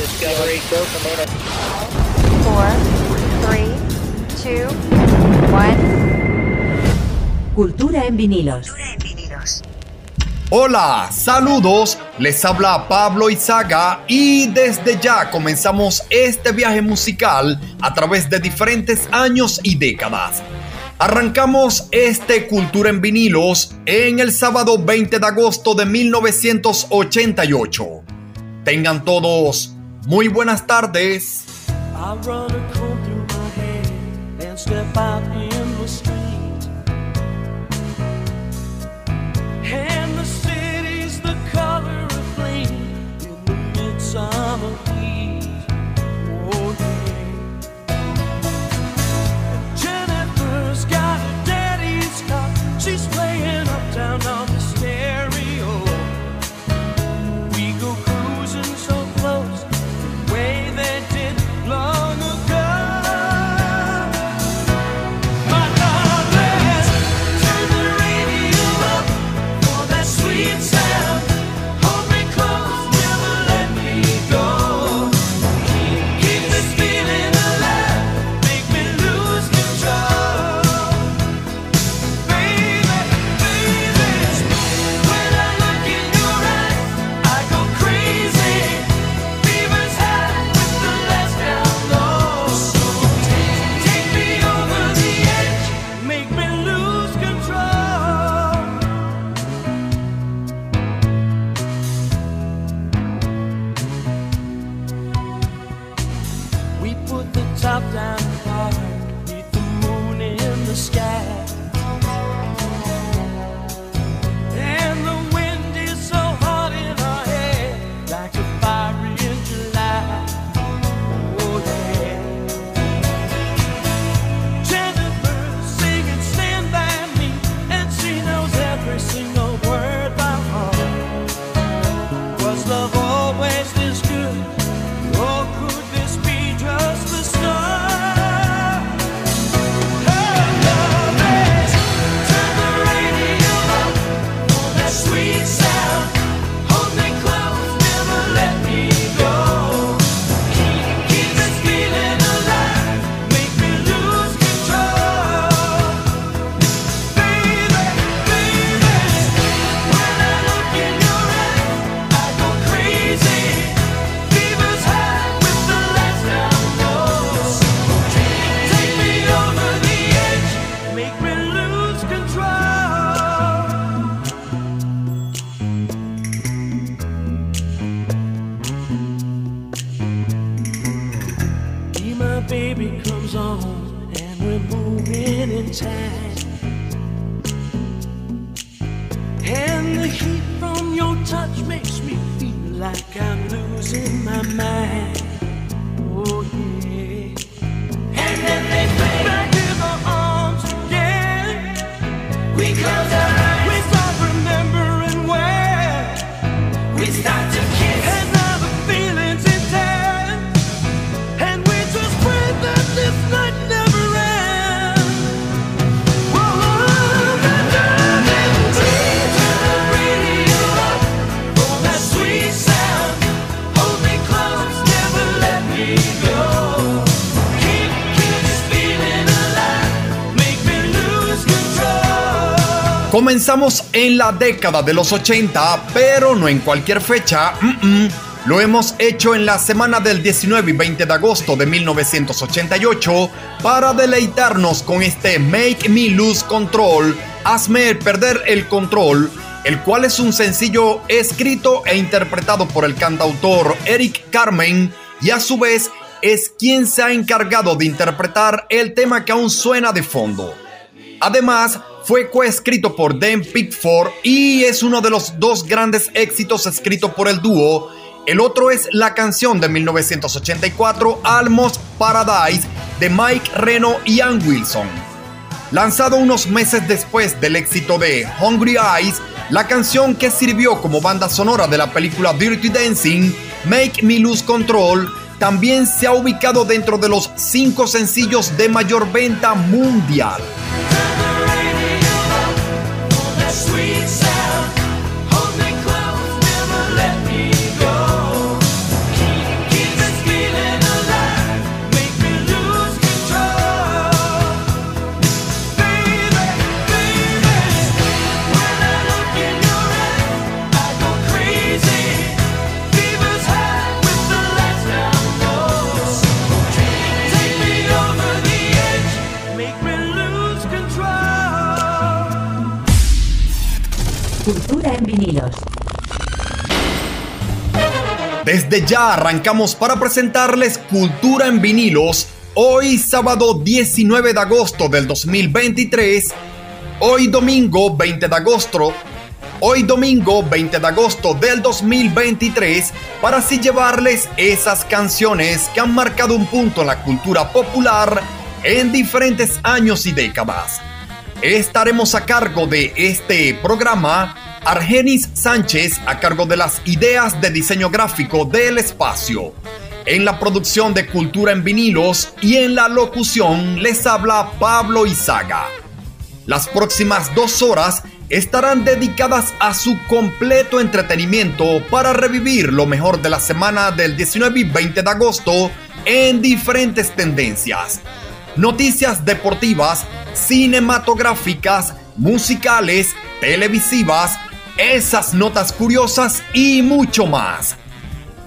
Discovery, go Four, three, two, one. Cultura en vinilos. Hola, saludos, les habla Pablo Izaga y desde ya comenzamos este viaje musical a través de diferentes años y décadas. Arrancamos este Cultura en vinilos en el sábado 20 de agosto de 1988. Tengan todos muy buenas tardes. Comenzamos en la década de los 80, pero no en cualquier fecha. Lo hemos hecho en la semana del 19 y 20 de agosto de 1988 para deleitarnos con este Make Me Lose Control, Hazme Perder el Control, el cual es un sencillo escrito e interpretado por el cantautor Eric Carmen y a su vez es quien se ha encargado de interpretar el tema que aún suena de fondo. Además, fue coescrito por Dan Pickford y es uno de los dos grandes éxitos escritos por el dúo. El otro es la canción de 1984 Almost Paradise de Mike Reno y Ann Wilson. Lanzado unos meses después del éxito de Hungry Eyes, la canción que sirvió como banda sonora de la película Dirty Dancing, Make Me Lose Control, también se ha ubicado dentro de los cinco sencillos de mayor venta mundial. Desde ya arrancamos para presentarles Cultura en vinilos. Hoy sábado 19 de agosto del 2023. Hoy domingo 20 de agosto hoy domingo 20 de agosto del 2023 para así llevarles esas canciones que han marcado un punto en la cultura popular en diferentes años y décadas. Estaremos a cargo de este programa Argenis Sánchez a cargo de las ideas de diseño gráfico del espacio. En la producción de Cultura en vinilos y en la locución les habla Pablo Izaga. Las próximas dos horas estarán dedicadas a su completo entretenimiento para revivir lo mejor de la semana del 19 y 20 de agosto en diferentes tendencias. Noticias deportivas, cinematográficas, musicales, televisivas, esas notas curiosas y mucho más.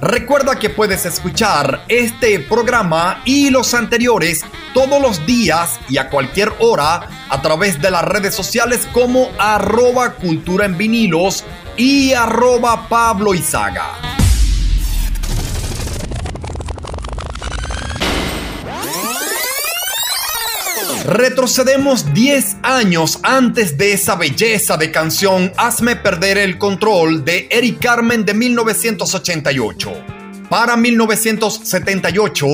Recuerda que puedes escuchar este programa y los anteriores todos los días y a cualquier hora a través de las redes sociales como arroba cultura en vinilos y arroba Pablo. Retrocedemos 10 años antes de esa belleza de canción Hazme perder el control de Eric Carmen de 1988. Para 1978,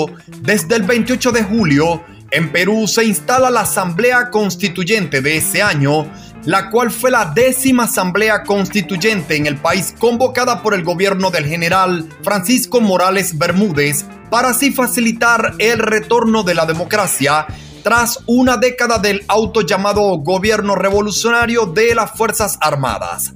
desde el 28 de julio, en Perú se instala la Asamblea Constituyente de ese año, la cual fue la décima Asamblea Constituyente en el país convocada por el gobierno del general Francisco Morales Bermúdez para así facilitar el retorno de la democracia tras una década del auto llamado Gobierno Revolucionario de las Fuerzas Armadas.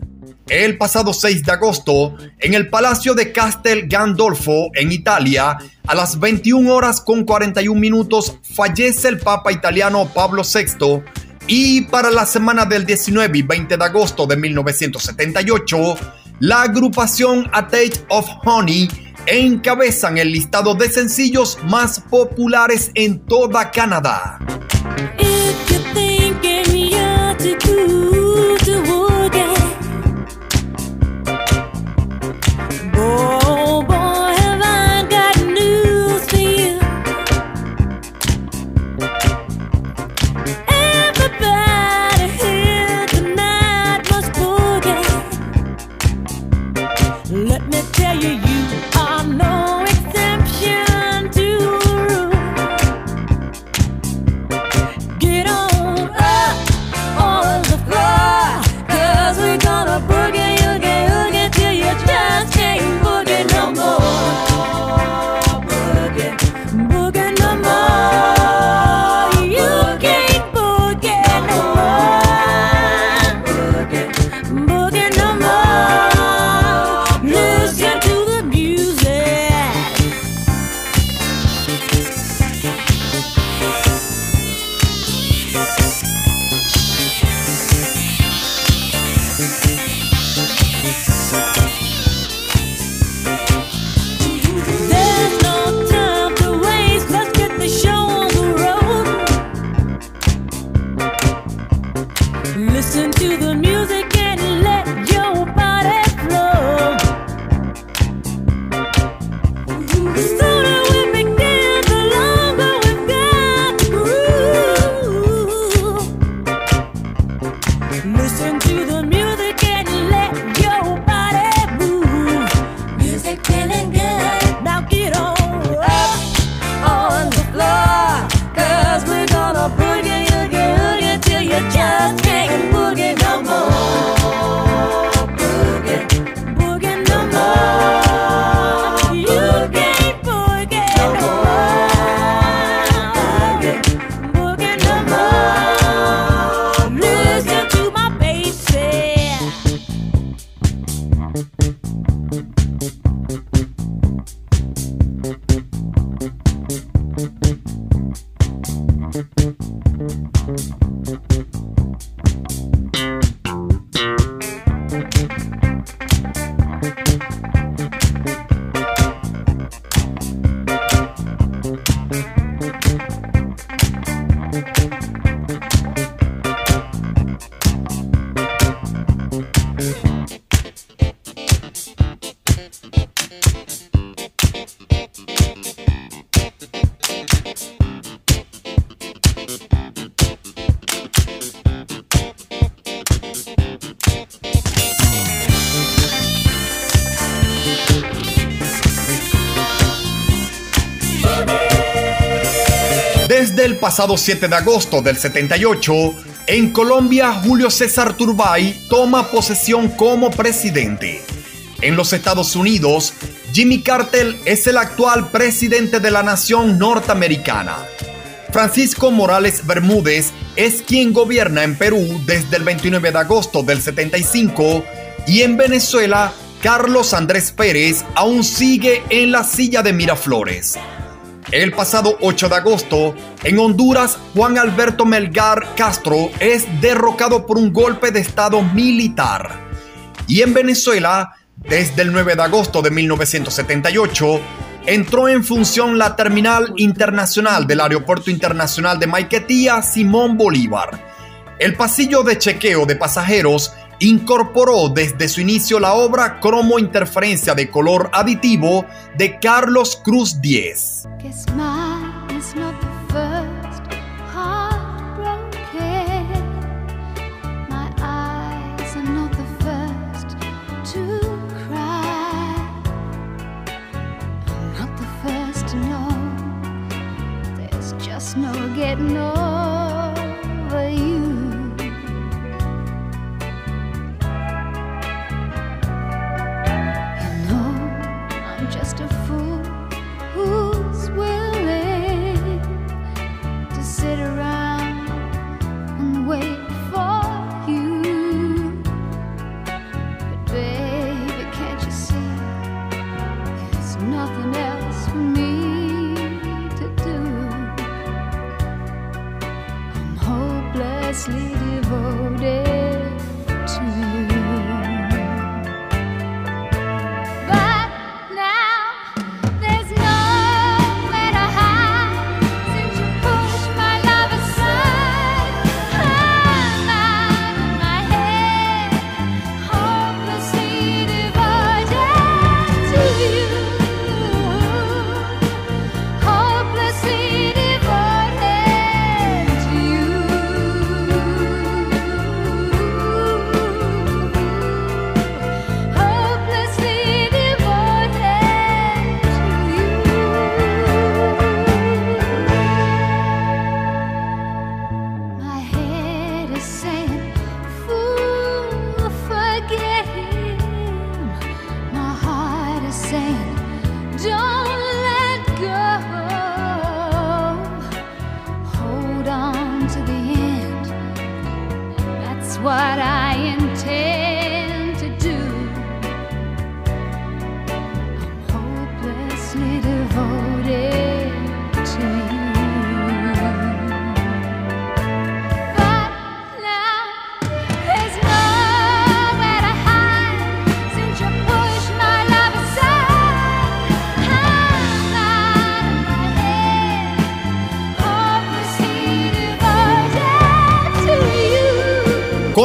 El pasado 6 de agosto, en el Palacio de Castel Gandolfo, en Italia, a las 21 horas con 41 minutos, fallece el Papa italiano Pablo VI y para la semana del 19 y 20 de agosto de 1978, la agrupación A of Honey encabezan el listado de sencillos más populares en toda Canadá. Pasado 7 de agosto del 78, en Colombia Julio César Turbay toma posesión como presidente. En los Estados Unidos, Jimmy Carter es el actual presidente de la nación norteamericana. Francisco Morales Bermúdez es quien gobierna en Perú desde el 29 de agosto del 75 y en Venezuela Carlos Andrés Pérez aún sigue en la silla de Miraflores. El pasado 8 de agosto, en Honduras, Juan Alberto Melgar Castro es derrocado por un golpe de Estado militar. Y en Venezuela, desde el 9 de agosto de 1978, entró en función la terminal internacional del Aeropuerto Internacional de Maiquetía Simón Bolívar. El pasillo de chequeo de pasajeros incorporó desde su inicio la obra Cromo Interferencia de color aditivo de Carlos Cruz Diez. no getting over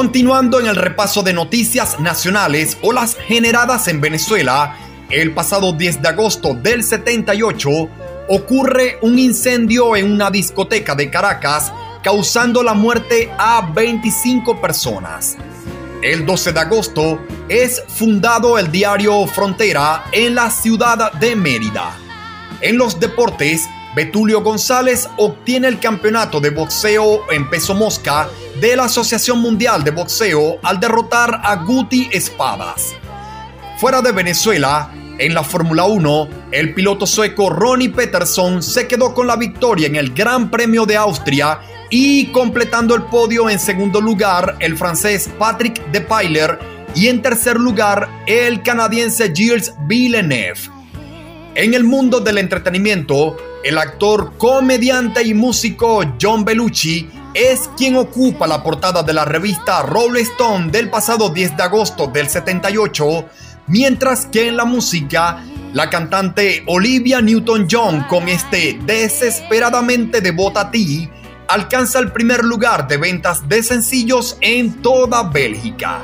Continuando en el repaso de noticias nacionales o las generadas en Venezuela, el pasado 10 de agosto del 78 ocurre un incendio en una discoteca de Caracas causando la muerte a 25 personas. El 12 de agosto es fundado el diario Frontera en la ciudad de Mérida. En los deportes, Betulio González obtiene el campeonato de boxeo en peso mosca de la Asociación Mundial de Boxeo al derrotar a Guti Espadas. Fuera de Venezuela, en la Fórmula 1, el piloto sueco Ronnie Peterson se quedó con la victoria en el Gran Premio de Austria y completando el podio en segundo lugar el francés Patrick Depailler y en tercer lugar el canadiense Gilles Villeneuve. En el mundo del entretenimiento, el actor, comediante y músico John Belushi es quien ocupa la portada de la revista Rolling Stone del pasado 10 de agosto del 78, mientras que en la música, la cantante Olivia Newton-John con este Desesperadamente devota a ti alcanza el primer lugar de ventas de sencillos en toda Bélgica.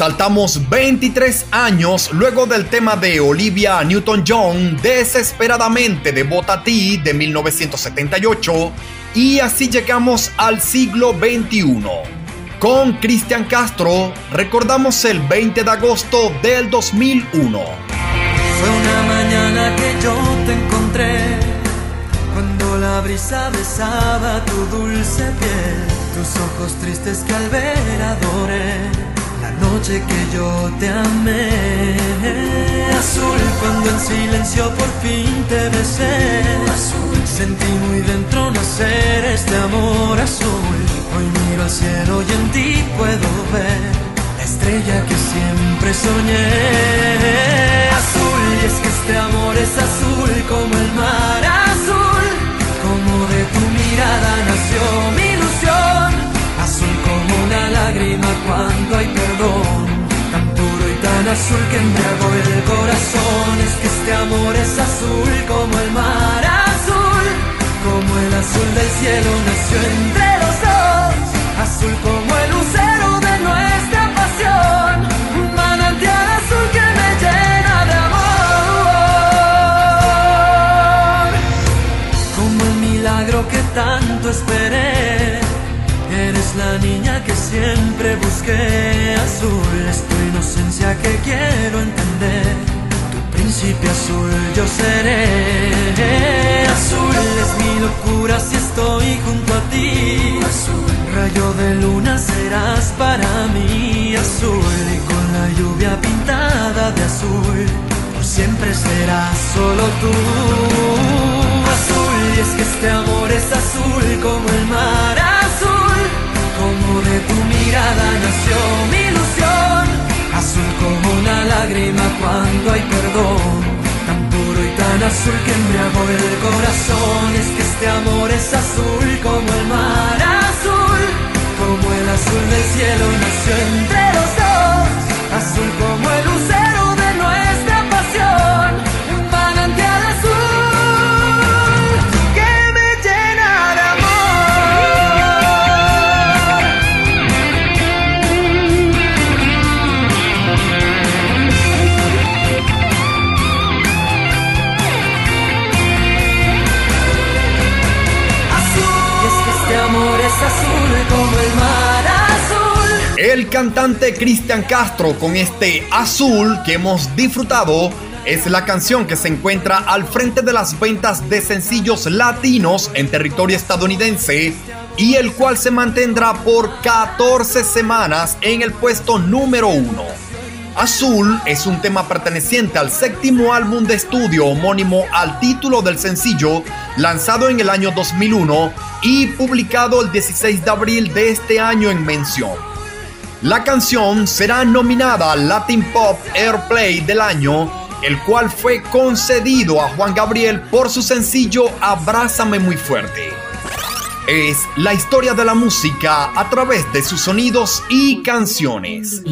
Saltamos 23 años luego del tema de Olivia Newton-John, Desesperadamente devota a ti de 1978, y así llegamos al siglo XXI. Con Cristian Castro recordamos el 20 de agosto del 2001. Fue una mañana que yo te encontré cuando la brisa besaba tu dulce piel, tus ojos tristes que al ver adoré, noche que yo te amé. Azul cuando en silencio por fin te besé, azul sentí muy dentro nacer este amor azul. Hoy miro al cielo y en ti puedo ver la estrella que siempre soñé. Azul, y es que este amor es azul como el mar azul. Como de tu mirada nació mi ilusión. Azul como una lágrima cuando hay perdón. Tan puro y tan azul que embriagó el corazón. Es que este amor es azul como el mar azul. Como el azul del cielo nació entre los dos. Azul como el lucero de nuestra pasión. Un manantial azul que me llena de amor. Como el milagro que tanto esperé. Eres la niña siempre busqué. Azul es tu inocencia que quiero entender. Tu príncipe azul yo seré. Azul es mi locura si estoy junto a ti. Azul, rayo de luna serás para mí. Azul y con la lluvia pintada de azul. Por siempre serás solo tú. Azul y es que este amor es azul como el mar. De tu mirada nació mi ilusión. Azul como una lágrima cuando hay perdón. Tan puro y tan azul que embriagó el corazón. Es que este amor es azul como el mar azul. Como el azul del cielo nació entre los dos. Azul como el lucero El cantante Cristian Castro con este azul que hemos disfrutado es la canción que se encuentra al frente de las ventas de sencillos latinos en territorio estadounidense y el cual se mantendrá por 14 semanas en el puesto número 1. Azul es un tema perteneciente al séptimo álbum de estudio homónimo al título del sencillo, lanzado en el año 2001 y publicado el 16 de abril de este año en mención. La canción será nominada Latin Pop Airplay del año, el cual fue concedido a Juan Gabriel por su sencillo Abrázame muy fuerte. Es la historia de la música a través de sus sonidos y canciones.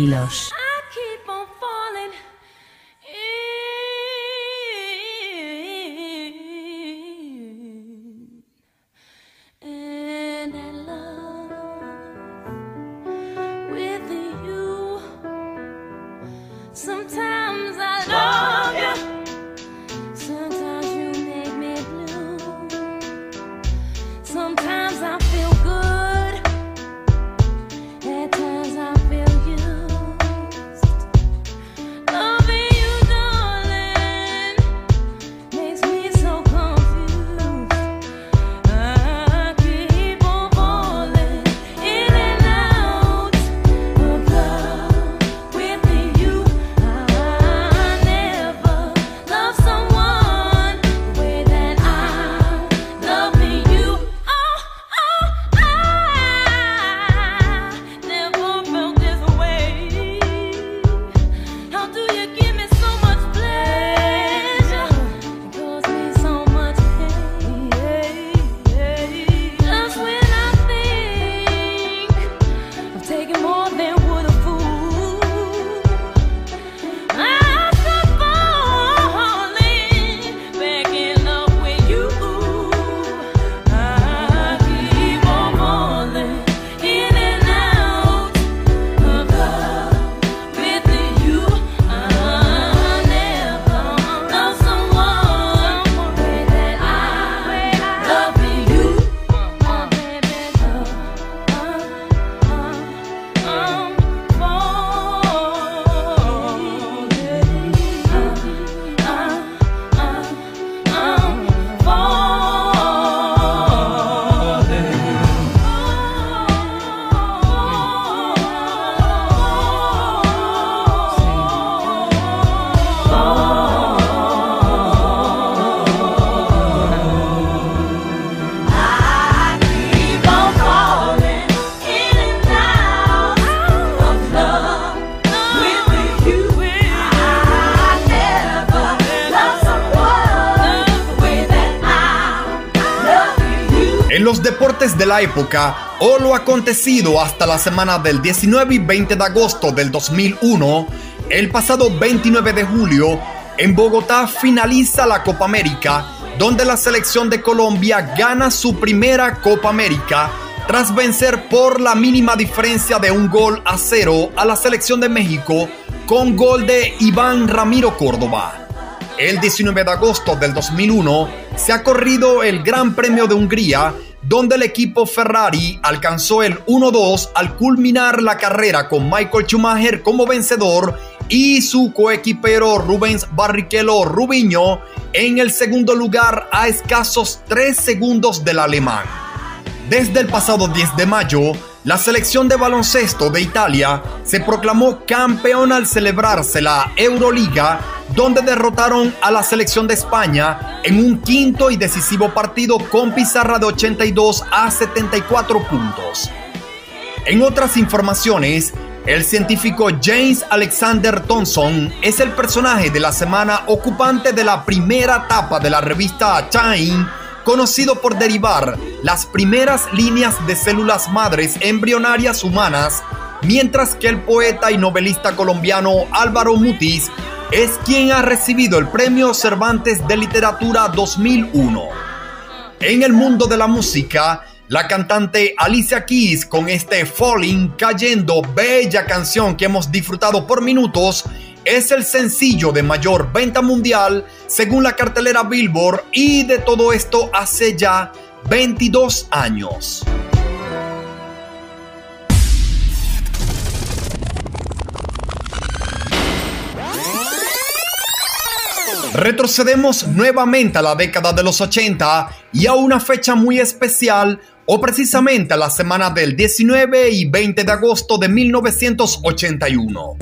La época o lo acontecido hasta la semana del 19 y 20 de agosto del 2001, el pasado 29 de julio, en Bogotá finaliza la Copa América, donde la selección de Colombia gana su primera Copa América tras vencer por la mínima diferencia de un gol a cero a la selección de México con gol de Iván Ramiro Córdoba. El 19 de agosto del 2001 se ha corrido el Gran Premio de Hungría, donde el equipo Ferrari alcanzó el 1-2 al culminar la carrera con Michael Schumacher como vencedor y su coequipero Rubens Barrichello Rubiño en el segundo lugar a escasos 3 segundos del alemán. Desde el pasado 10 de mayo, la selección de baloncesto de Italia se proclamó campeón al celebrarse la Euroliga, donde derrotaron a la selección de España en un quinto y decisivo partido con pizarra de 82 a 74 puntos. En otras informaciones, el científico James Alexander Thompson es el personaje de la semana ocupante de la primera etapa de la revista Time conocido por derivar las primeras líneas de células madres embrionarias humanas, mientras que el poeta y novelista colombiano Álvaro Mutis es quien ha recibido el Premio Cervantes de Literatura 2001. En el mundo de la música, la cantante Alicia Keys con este Falling Cayendo, bella canción que hemos disfrutado por minutos, es el sencillo de mayor venta mundial según la cartelera Billboard y de todo esto hace ya 22 años. Retrocedemos nuevamente a la década de los 80 y a una fecha muy especial o precisamente a la semana del 19 y 20 de agosto de 1981.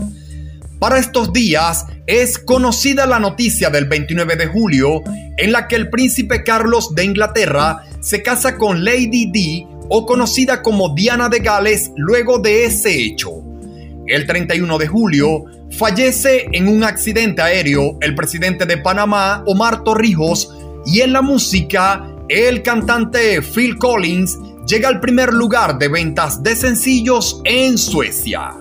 Para estos días es conocida la noticia del 29 de julio en la que el príncipe Carlos de Inglaterra se casa con Lady Di o conocida como Diana de Gales luego de ese hecho. El 31 de julio fallece en un accidente aéreo el presidente de Panamá, Omar Torrijos, y en la música, el cantante Phil Collins llega al primer lugar de ventas de sencillos en Suecia.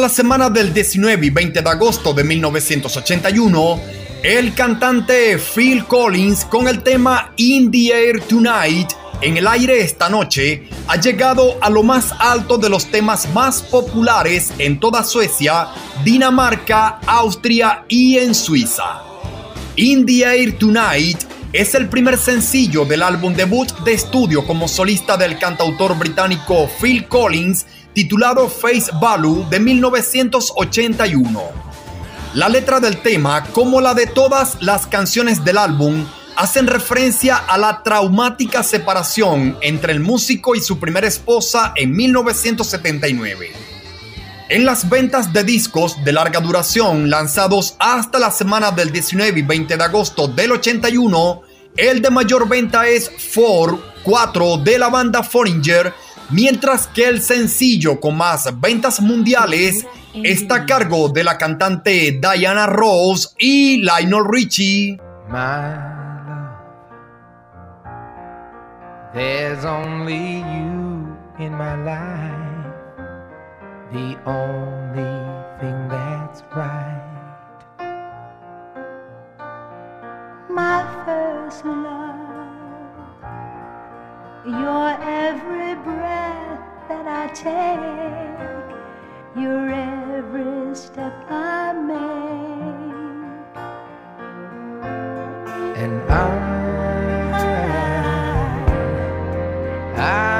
La semana del 19 y 20 de agosto de 1981, el cantante Phil Collins con el tema In the Air Tonight, en el aire esta noche, ha llegado a lo más alto de los temas más populares en toda Suecia, Dinamarca, Austria y en Suiza. In the Air Tonight es el primer sencillo del álbum debut de estudio como solista del cantautor británico Phil Collins, titulado Face Value de 1981. La letra del tema, como la de todas las canciones del álbum, hacen referencia a la traumática separación entre el músico y su primera esposa en 1979. En las ventas de discos de larga duración lanzados hasta la semana del 19 y 20 de agosto del 81, el de mayor venta es 4, 4 de la banda Foreigner, mientras que el sencillo con más ventas mundiales está a cargo de la cantante Diana Ross y Lionel Richie. There's only you in my life, the only thing that's right. my first love. Your every breath that I take, your every step I make. And I, I want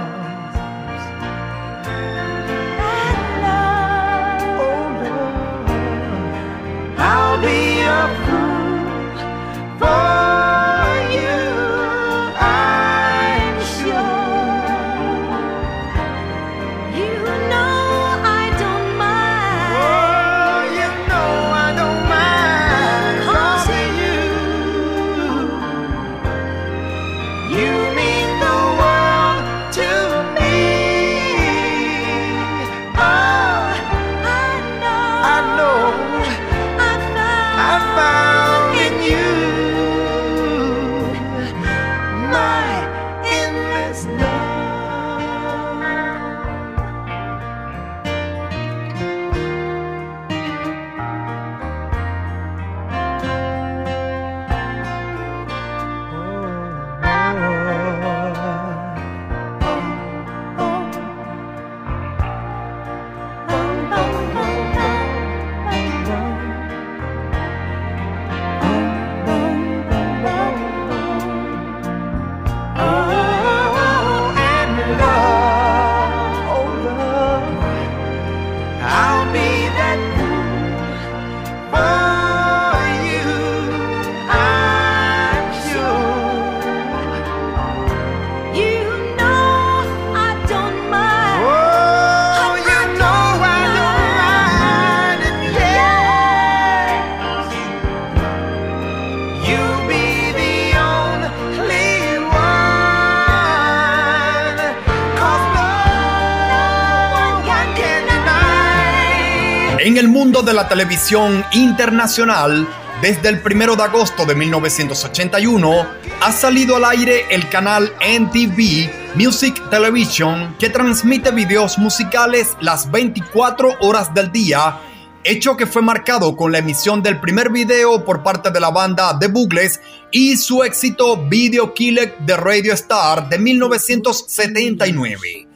Televisión internacional, desde el 1 de agosto de 1981, ha salido al aire el canal NTV Music Television que transmite videos musicales las 24 horas del día, hecho que fue marcado con la emisión del primer video por parte de la banda The Bugles y su éxito Video Killer de Radio Star de 1979.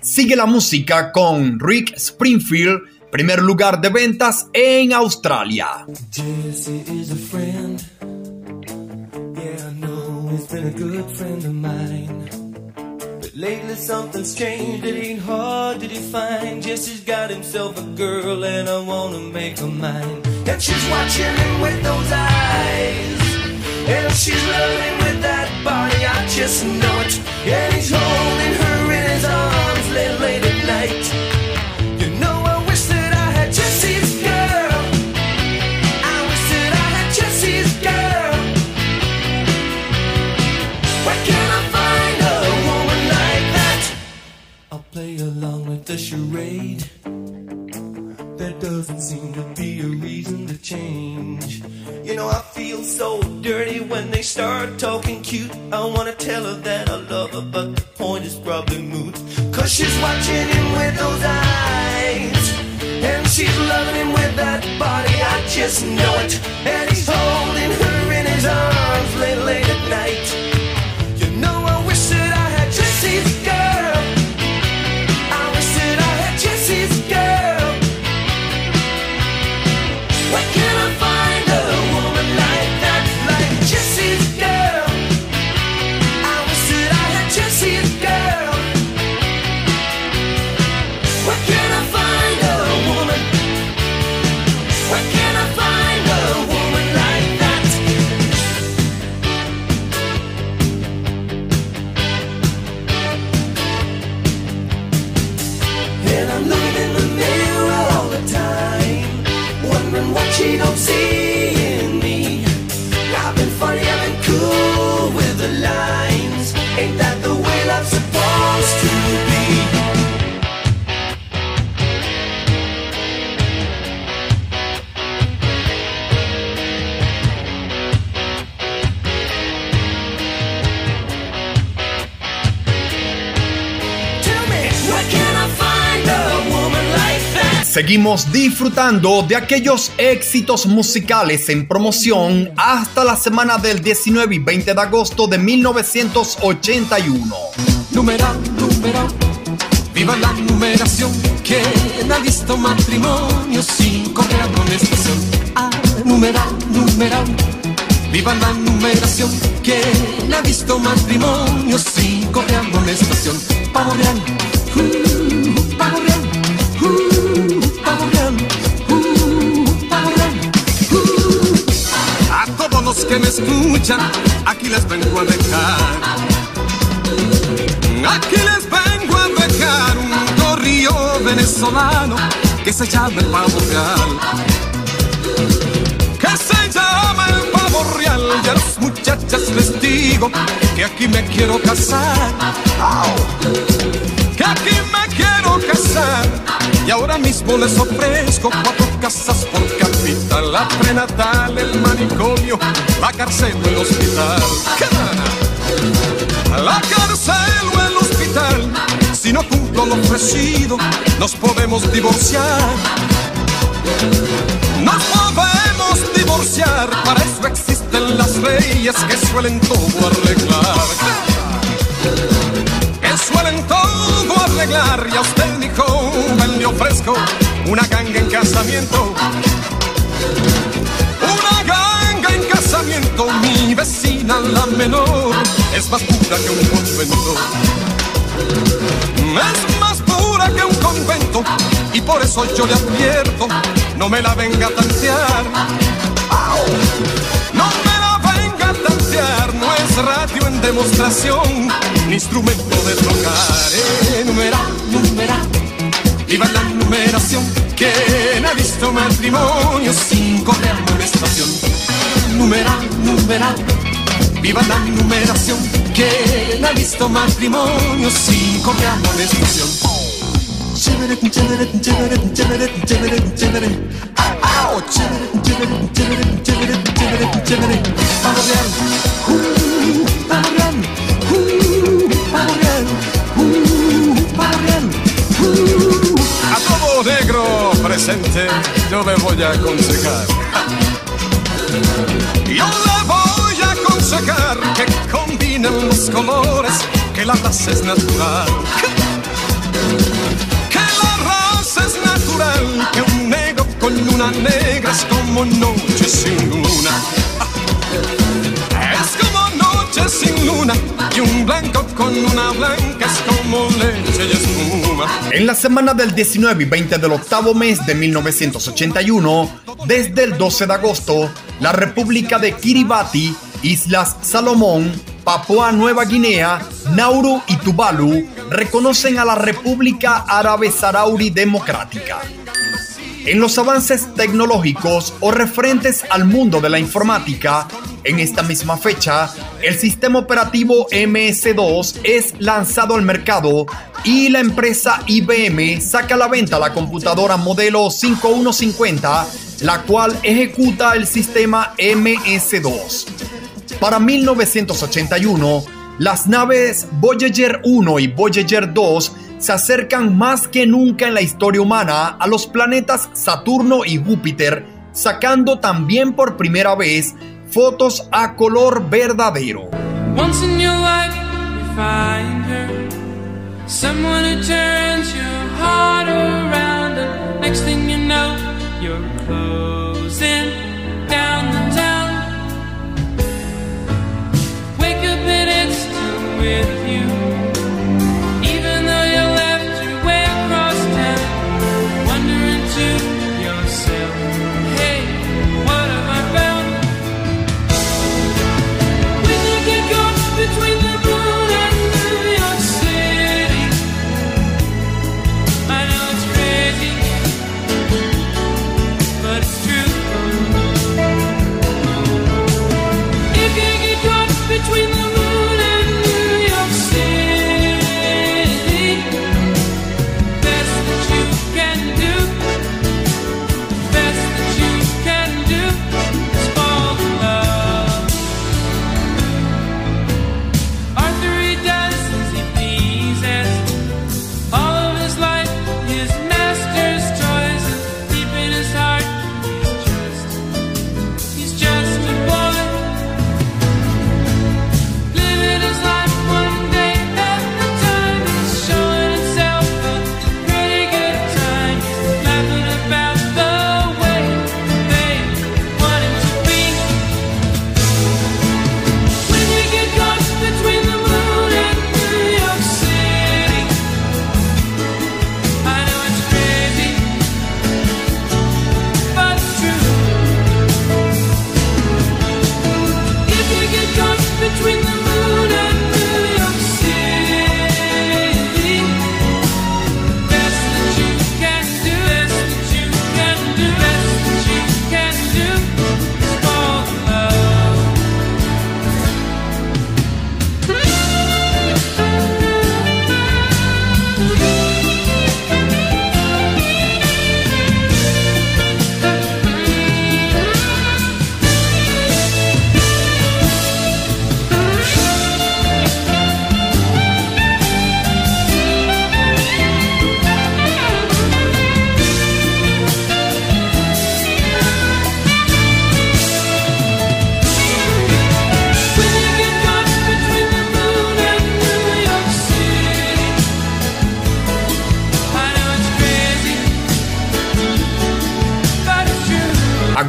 Sigue la música con Rick Springfield, primer lugar de ventas en Australia. Lately something's changed. It hard to define. Jesse's got himself a girl, and I wanna make her mine. And she's watching him with those eyes. And she's loving with that body, I just know it. And he's holding her in his arms late, late the charade. There doesn't seem to be a reason to change. You know, I feel so dirty when they start talking cute. I wanna tell her that I love her, but the point is probably moot. Cause she's watching him with those eyes. And she's loving him with that body, I just know it. And he's holding her in his arms late, late at night. Seguimos disfrutando de aquellos éxitos musicales en promoción hasta la semana del 19 y 20 de agosto de 1981. Numeral, numeral, viva la numeración. ¿Quién ha visto matrimonio sin correr amonestación? Ah, numeral, numeral, viva la numeración. ¿Quién ha visto matrimonio sin correr amonestación? Pavo real, uh, pavo real, uh, que me escuchan, aquí les vengo a dejar Aquí les vengo a dejar un corrillo venezolano que se llama el pavo real. Que se llama el pavo real. Y a las muchachas les digo que aquí me quiero casar. Que aquí me quiero casar. Y ahora mismo les ofrezco cuatro casas por capital. La prenatal, el manicomio, la cárcel o el hospital. La cárcel o el hospital. Si no cumplo lo ofrecido, nos podemos divorciar. Nos podemos divorciar. Para eso existen las leyes que suelen todo arreglar. Suelen todo arreglar. Y a usted, mi joven, le ofrezco una ganga en casamiento. Una ganga en casamiento, mi vecina la menor es más pura que un convento. Es más pura que un convento y por eso yo le advierto, no me la venga a tantear. No me la venga a tantear, es radio en demostración, instrumento de tocar. Eh, numeral, numeral, viva la numeración, quien ha visto matrimonio sin correr amonestación. Numeral, numeral, viva la numeración, quien ha visto matrimonio sin correr amonestación. chévere, chévere, chévere, chévere, chévere, chévere. Chévere, chévere, chévere, chévere, chévere, chévere. Pavo real, uh, A todo negro presente yo le voy a aconsejar. Yo le voy a aconsejar que combinen los colores, que la raza es natural. Que la raza es natural, que un negro con luna negra es como noche sin luna. Sin luna y un blanco con luna blanca es como leche y espuma. En la semana del 19 y 20 del octavo mes de 1981, desde el 12 de agosto, la República de Kiribati, Islas Salomón, Papua Nueva Guinea, Nauru y Tuvalu reconocen a la República Árabe Saharaui Democrática. En los avances tecnológicos o referentes al mundo de la informática, en esta misma fecha, el sistema operativo MS2 es lanzado al mercado y la empresa IBM saca a la venta la computadora modelo 5150, la cual ejecuta el sistema MS2. Para 1981, las naves Voyager 1 y Voyager 2 se acercan más que nunca en la historia humana a los planetas Saturno y Júpiter, sacando también por primera vez fotos a color verdadero.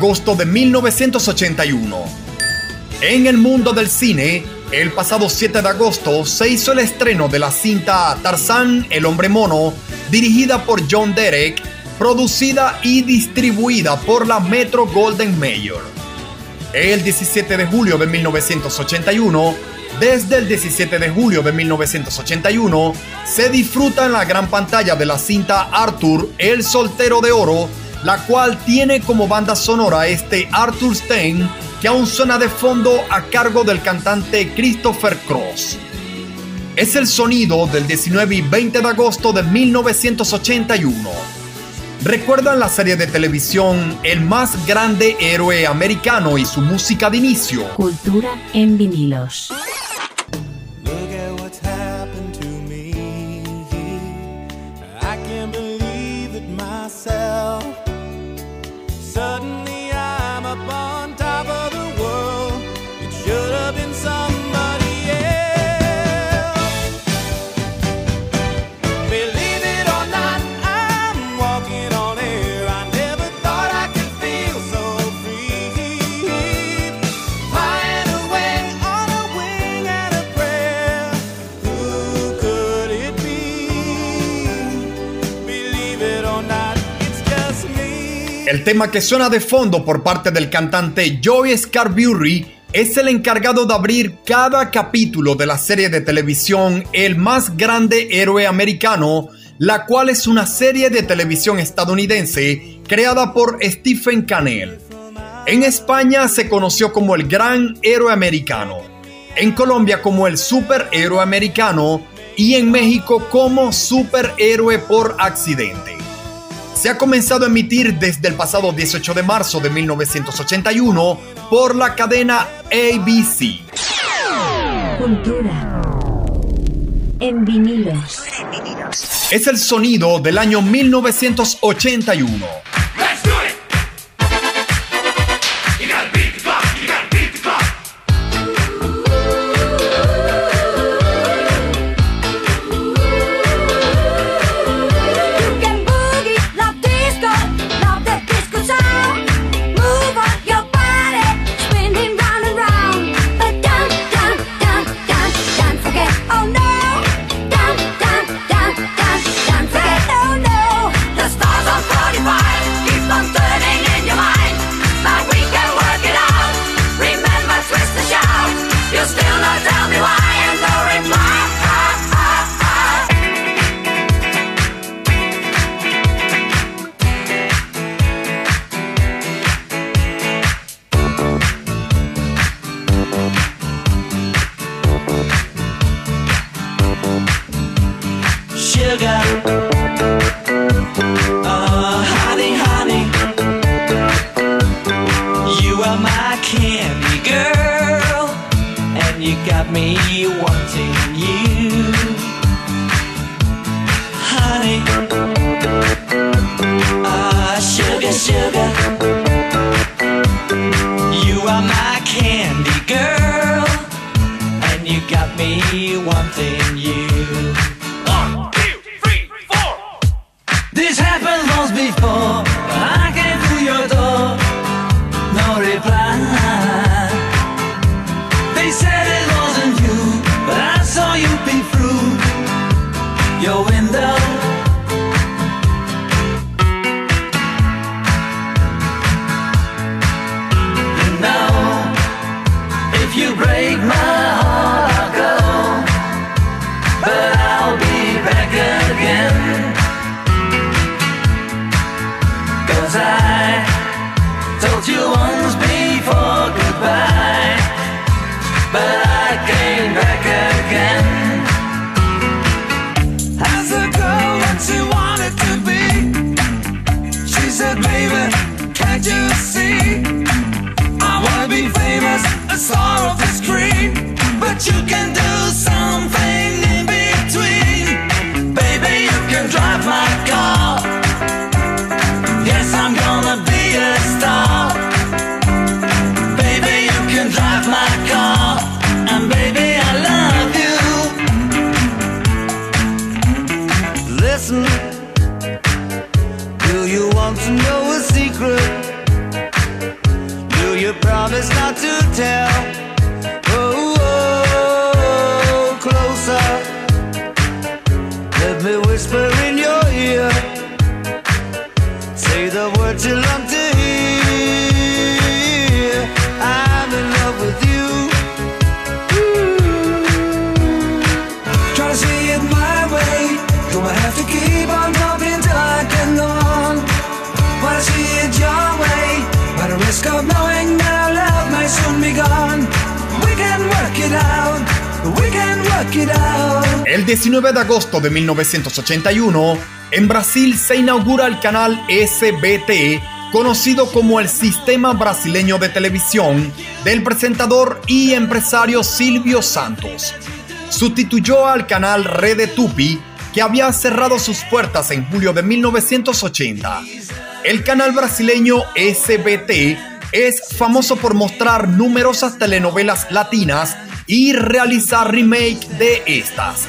De 1981. En el mundo del cine, el pasado 7 de agosto se hizo el estreno de la cinta Tarzán el hombre mono, dirigida por John Derek, producida y distribuida por la Metro Golden Mayer. El 17 de julio de 1981, desde el 17 de julio de 1981, se disfruta en la gran pantalla de la cinta Arthur, el soltero de oro, la cual tiene como banda sonora este Arthur Stein, que aún suena de fondo a cargo del cantante Christopher Cross. es el sonido del 19 y 20 de agosto de 1981. ¿Recuerdan la serie de televisión El más grande héroe americano y su música de inicio? Cultura en vinilos. Tema que suena de fondo por parte del cantante Joey Scarbury es el encargado de abrir cada capítulo de la serie de televisión El más grande héroe americano, la cual es una serie de televisión estadounidense creada por Stephen Cannell. En España se conoció como el Gran Héroe Americano, en Colombia como el Superhéroe Americano y en México como Superhéroe por Accidente. Se ha comenzado a emitir desde el pasado 18 de marzo de 1981 por la cadena ABC. Cultura en vinilos. Es el sonido del año 1981. You want to know a secret? Do you promise not to tell? El 19 de agosto de 1981, en Brasil se inaugura el canal SBT, conocido como el Sistema Brasileño de Televisión, del presentador y empresario Silvio Santos. Sustituyó al canal Rede Tupi, que había cerrado sus puertas en julio de 1980. El canal brasileño SBT es famoso por mostrar numerosas telenovelas latinas y realizar remake de estas.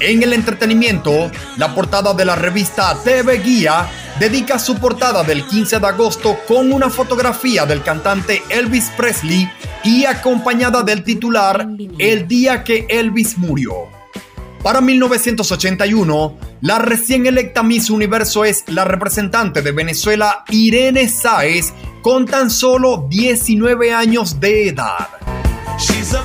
En el entretenimiento, la portada de la revista TV Guía dedica su portada del 15 de agosto con una fotografía del cantante Elvis Presley y acompañada del titular El día que Elvis murió. Para 1981, la recién electa Miss Universo es la representante de Venezuela Irene Sáez con tan solo 19 años de edad. She's a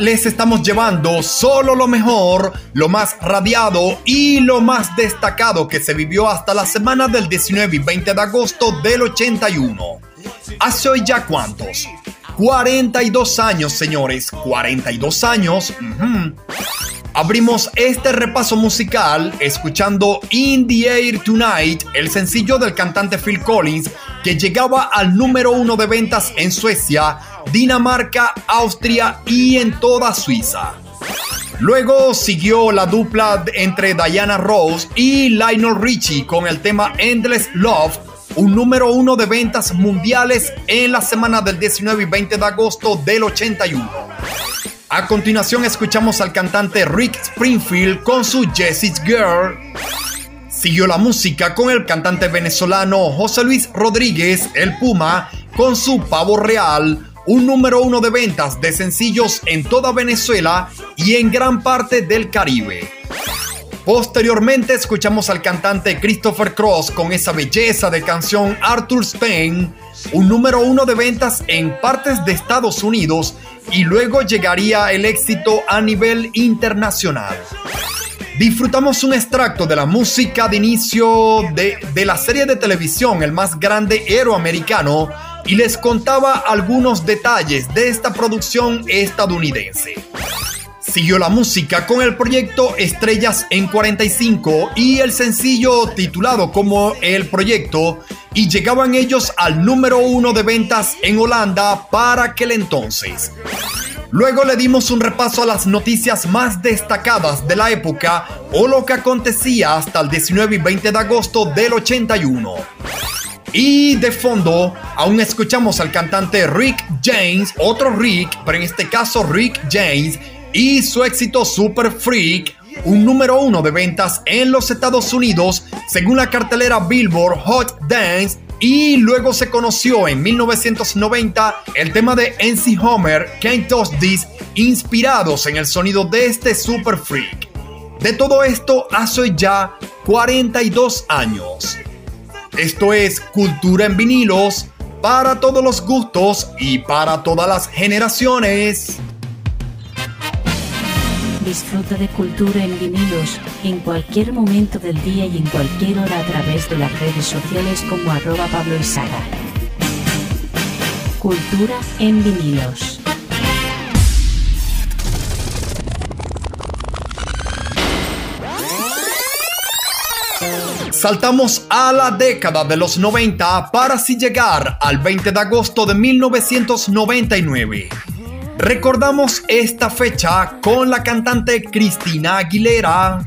les estamos llevando solo lo mejor, lo más radiado y lo más destacado que se vivió hasta la semana del 19 y 20 de agosto del 81. ¿Hace hoy ya cuántos? 42 años, señores, 42 años. Abrimos este repaso musical escuchando In the Air Tonight, el sencillo del cantante Phil Collins, que llegaba al número uno de ventas en Suecia, Dinamarca, Austria y en toda Suiza. Luego siguió la dupla entre Diana Rose y Lionel Richie con el tema Endless Love, un número uno de ventas mundiales en la semana del 19 y 20 de agosto del 81. A continuación escuchamos al cantante Rick Springfield con su Jessie's Girl. Siguió la música con el cantante venezolano José Luis Rodríguez, el Puma, con su Pavo Real, un número uno de ventas de sencillos en toda Venezuela y en gran parte del Caribe. Posteriormente escuchamos al cantante Christopher Cross con esa belleza de canción Arthur Spain, un número uno de ventas en partes de Estados Unidos y luego llegaría el éxito a nivel internacional. Disfrutamos un extracto de la música de inicio de, de la serie de televisión El más grande héroe americano y les contaba algunos detalles de esta producción estadounidense. Siguió la música con el proyecto Estrellas en 45 y el sencillo titulado como El Proyecto y llegaban ellos al número uno de ventas en Holanda para aquel entonces. Luego le dimos un repaso a las noticias más destacadas de la época o lo que acontecía hasta el 19 y 20 de agosto del 81. Y de fondo, aún escuchamos al cantante Rick James, otro Rick, pero en este caso Rick James, y su éxito Super Freak, un número uno de ventas en los Estados Unidos, según la cartelera Billboard Hot Dance, y luego se conoció en 1990 el tema de NC Homer, Can't Touch This, inspirados en el sonido de este Super Freak. De todo esto hace ya 42 años. Esto es Cultura en vinilos para todos los gustos y para todas las generaciones. Disfruta de cultura en vinilos en cualquier momento del día y en cualquier hora a través de las redes sociales como arroba Pablo Izaga. Cultura en vinilos. Saltamos a la década de los 90 para así llegar al 20 de agosto de 1999. Recordamos esta fecha con la cantante Cristina Aguilera.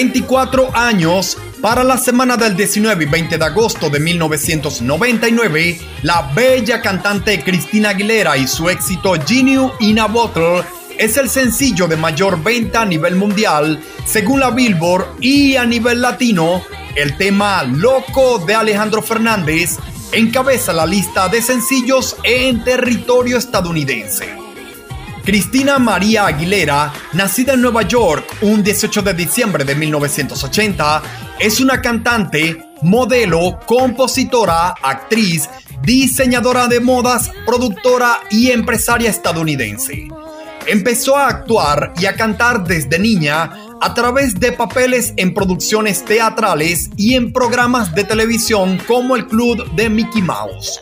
24 años, para la semana del 19 y 20 de agosto de 1999, la bella cantante Cristina Aguilera y su éxito Genie in a Bottle es el sencillo de mayor venta a nivel mundial, según la Billboard, y a nivel latino, el tema Loco de Alejandro Fernández encabeza la lista de sencillos en territorio estadounidense. Cristina María Aguilera, nacida en Nueva York un 18 de diciembre de 1980, es una cantante, modelo, compositora, actriz, diseñadora de modas, productora y empresaria estadounidense. Empezó a actuar y a cantar desde niña a través de papeles en producciones teatrales y en programas de televisión como el Club de Mickey Mouse.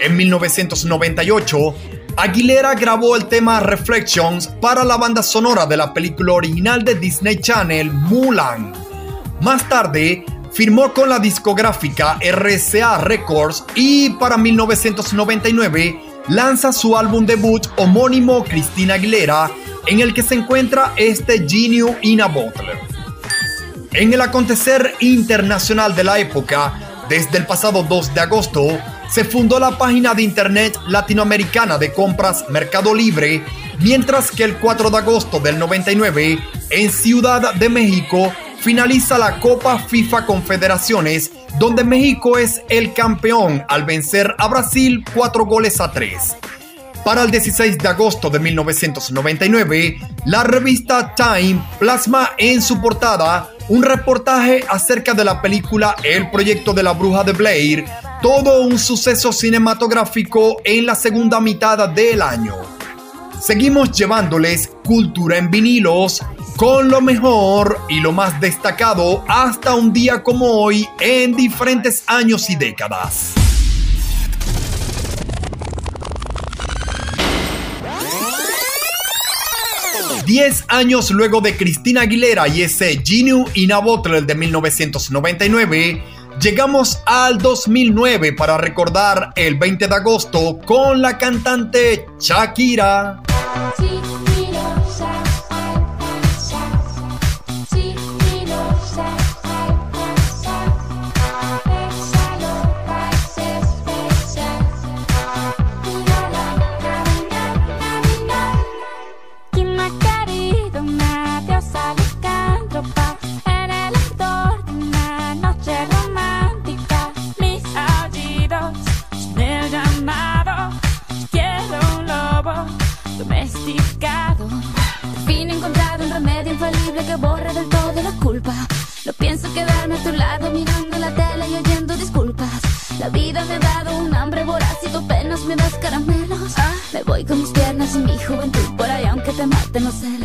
En 1998, Aguilera grabó el tema Reflections para la banda sonora de la película original de Disney Channel Mulan. Más tarde, firmó con la discográfica RCA Records y para 1999 lanza su álbum debut homónimo Cristina Aguilera, en el que se encuentra este Geniu in a Bottle. En el acontecer internacional de la época, desde el pasado 2 de agosto, se fundó la página de internet latinoamericana de compras Mercado Libre, mientras que el 4 de agosto del 99, en Ciudad de México, finaliza la Copa FIFA Confederaciones, donde México es el campeón al vencer a Brasil 4 goles a 3. Para el 16 de agosto de 1999, la revista Time plasma en su portada un reportaje acerca de la película El proyecto de la bruja de Blair, todo un suceso cinematográfico en la segunda mitad del año. Seguimos llevándoles cultura en vinilos con lo mejor y lo más destacado hasta un día como hoy en diferentes años y décadas. Diez años luego de Cristina Aguilera y ese Genu in a de 1999, llegamos al 2009 para recordar el 20 de agosto con la cantante Shakira. Me das caramelos. Me voy con mis piernas y mi juventud por ahí aunque te maten los celos.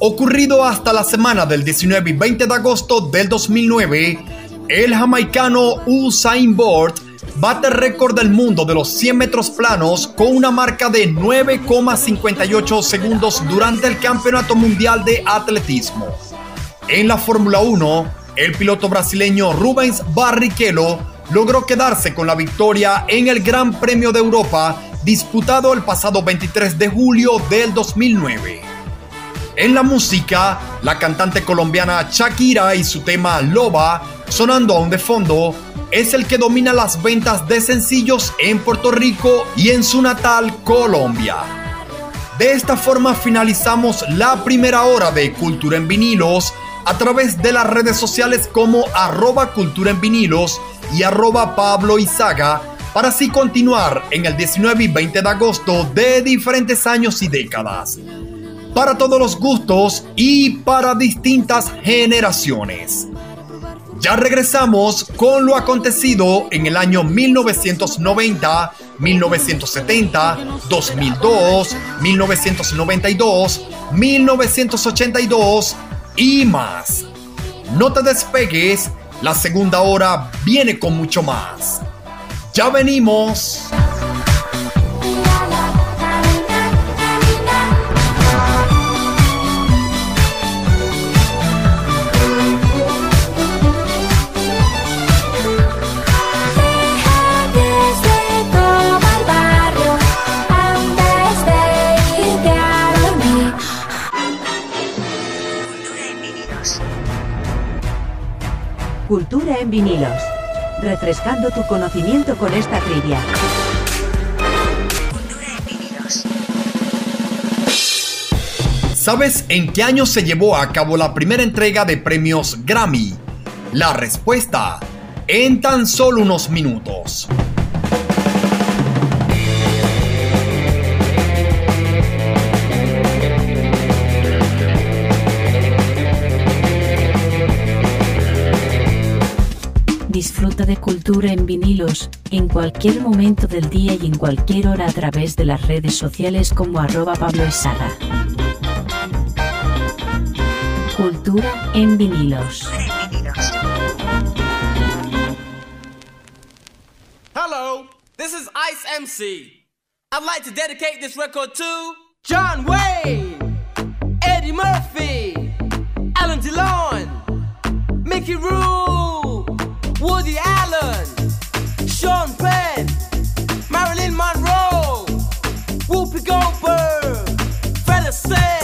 Ocurrido hasta la semana del 19 y 20 de agosto del 2009, el jamaicano Usain Bolt bate récord del mundo de los 100 metros planos con una marca de 9,58 segundos durante el Campeonato Mundial de Atletismo. En la Fórmula 1, el piloto brasileño Rubens Barrichello logró quedarse con la victoria en el Gran Premio de Europa disputado el pasado 23 de julio del 2009. En la música, la cantante colombiana Shakira y su tema Loba, sonando aún de fondo, es el que domina las ventas de sencillos en Puerto Rico y en su natal Colombia. De esta forma finalizamos la primera hora de Cultura en Vinilos a través de las redes sociales como arroba cultura en vinilos y arroba Pablo Izaga para así continuar en el 19 y 20 de agosto de diferentes años y décadas. Para todos los gustos y para distintas generaciones. Ya regresamos con lo acontecido en el año 1990, 1970, 2002, 1992, 1982 y más. No te despegues, la segunda hora viene con mucho más. Ya venimos. Cultura en vinilos. Refrescando tu conocimiento con esta trivia. ¿Sabes en qué año se llevó a cabo la primera entrega de premios Grammy? La respuesta en tan solo unos minutos. Disfruta de cultura en vinilos, en cualquier momento del día y en cualquier hora a través de las redes sociales como arroba Pablo Izaga. Cultura en vinilos. Hello, this is Ice MC. I'd like to dedicate this record to John Wayne, Eddie Murphy, Alan DeLon, Mickey Rule, Woody Allen, Sean Penn, Marilyn Monroe, Whoopi Goldberg, Fred Astaire,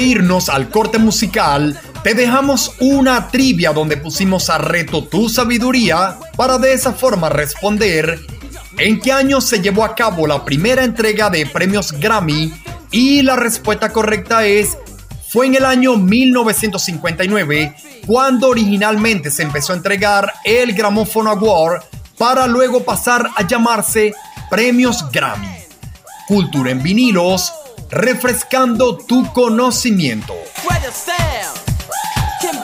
irnos al corte musical, te dejamos una trivia donde pusimos a reto tu sabiduría para de esa forma responder en qué año se llevó a cabo la primera entrega de premios Grammy y la respuesta correcta es fue en el año 1959 cuando originalmente se empezó a entregar el Gramophone Award para luego pasar a llamarse Premios Grammy. Cultura en vinilos, refrescando tu conocimiento. Fred Astaire, Kim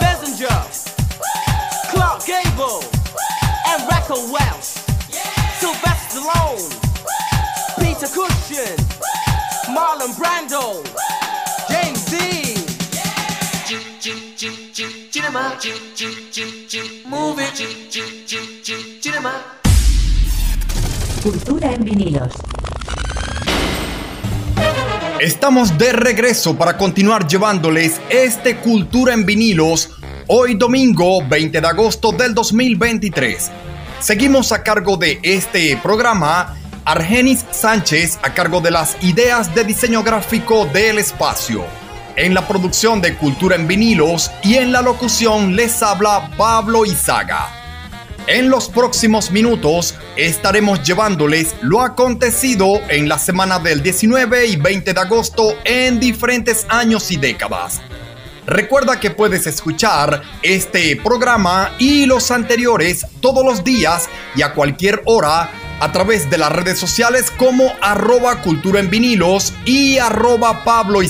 Estamos de regreso para continuar llevándoles este Cultura en vinilos hoy domingo 20 de agosto del 2023. Seguimos a cargo de este programa Argenis Sánchez a cargo de las ideas de diseño gráfico del espacio. En la producción de Cultura en vinilos y en la locución les habla Pablo Izaga. En los próximos minutos estaremos llevándoles lo acontecido en la semana del 19 y 20 de agosto en diferentes años y décadas. Recuerda que puedes escuchar este programa y los anteriores todos los días y a cualquier hora a través de las redes sociales como arroba cultura en vinilos y arroba Pablo.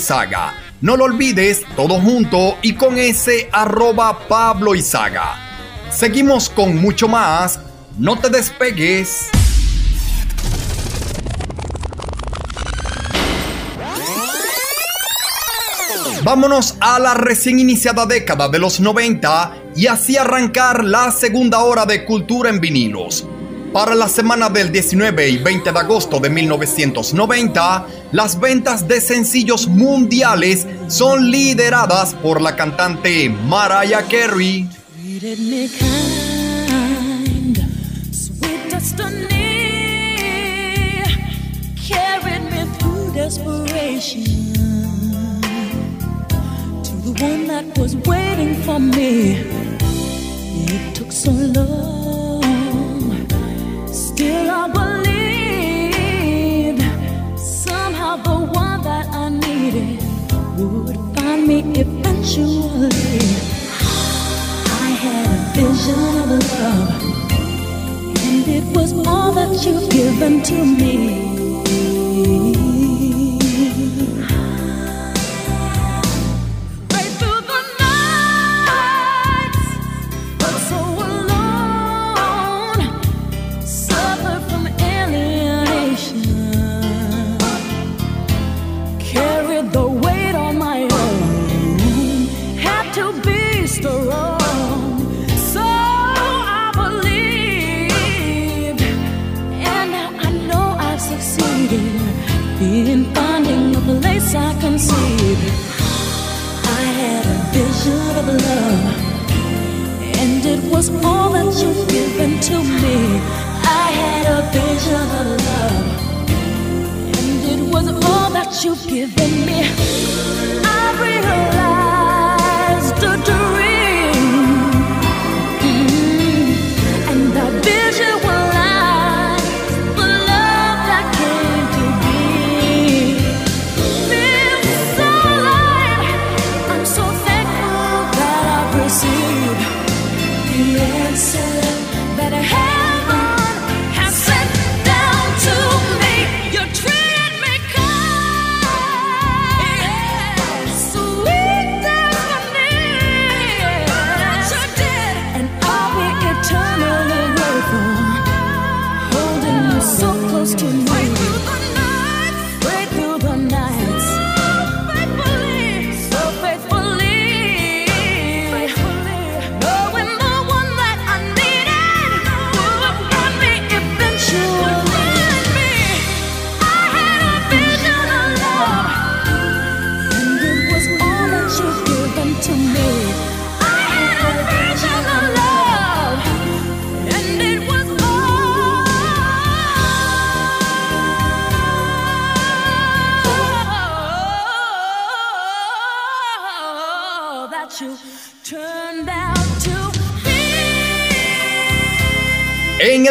No lo olvides, todo junto y con ese arroba Pablo. Seguimos con mucho más, no te despegues. Vámonos a la recién iniciada década de los 90 y así arrancar la segunda hora de Cultura en vinilos. Para la semana del 19 y 20 de agosto de 1990, las ventas de sencillos mundiales son lideradas por la cantante Mariah Carey. Treated me kind, sweet destiny, carried me through desperation to the one that was waiting for me. It took so long, still I believed somehow the one that I needed would find me eventually. Vision of love, and it was all that you've given to me. A vision of love, and it was all that you've given to me. I had a vision of love, and it was all that you've given me. I realized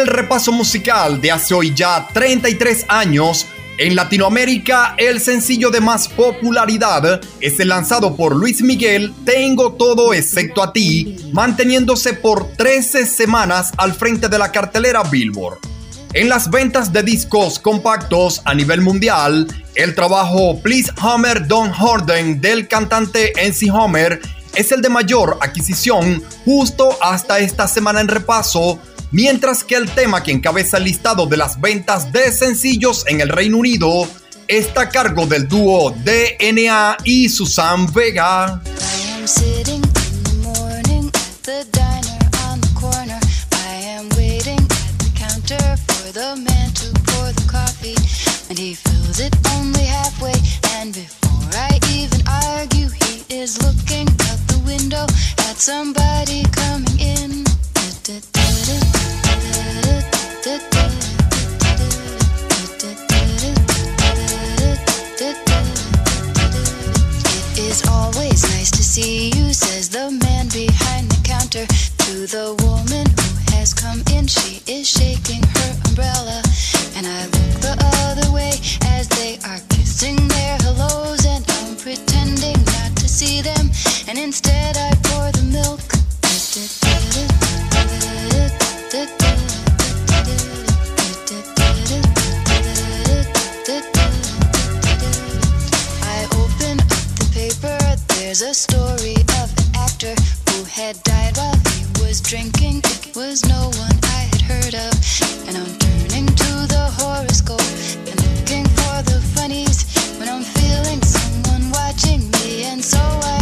el repaso musical de hace hoy ya 33 años, en Latinoamérica el sencillo de más popularidad es el lanzado por Luis Miguel, Tengo todo excepto a ti, manteniéndose por 13 semanas al frente de la cartelera Billboard. En las ventas de discos compactos a nivel mundial, el trabajo Please Homer Don't Horden del cantante NC Homer es el de mayor adquisición justo hasta esta semana en repaso, mientras que el tema que encabeza el listado de las ventas de sencillos en el Reino Unido está a cargo del dúo DNA y Susan Vega. Somebody coming in. It is always nice to see you, says the man behind the counter to the woman who has come in. She is shaking her umbrella, and I look the other way as they are kissing. There's a story of an actor who had died while he was drinking. It was no one I had heard of. And I'm turning to the horoscope and looking for the funnies when I'm feeling someone watching me. And so I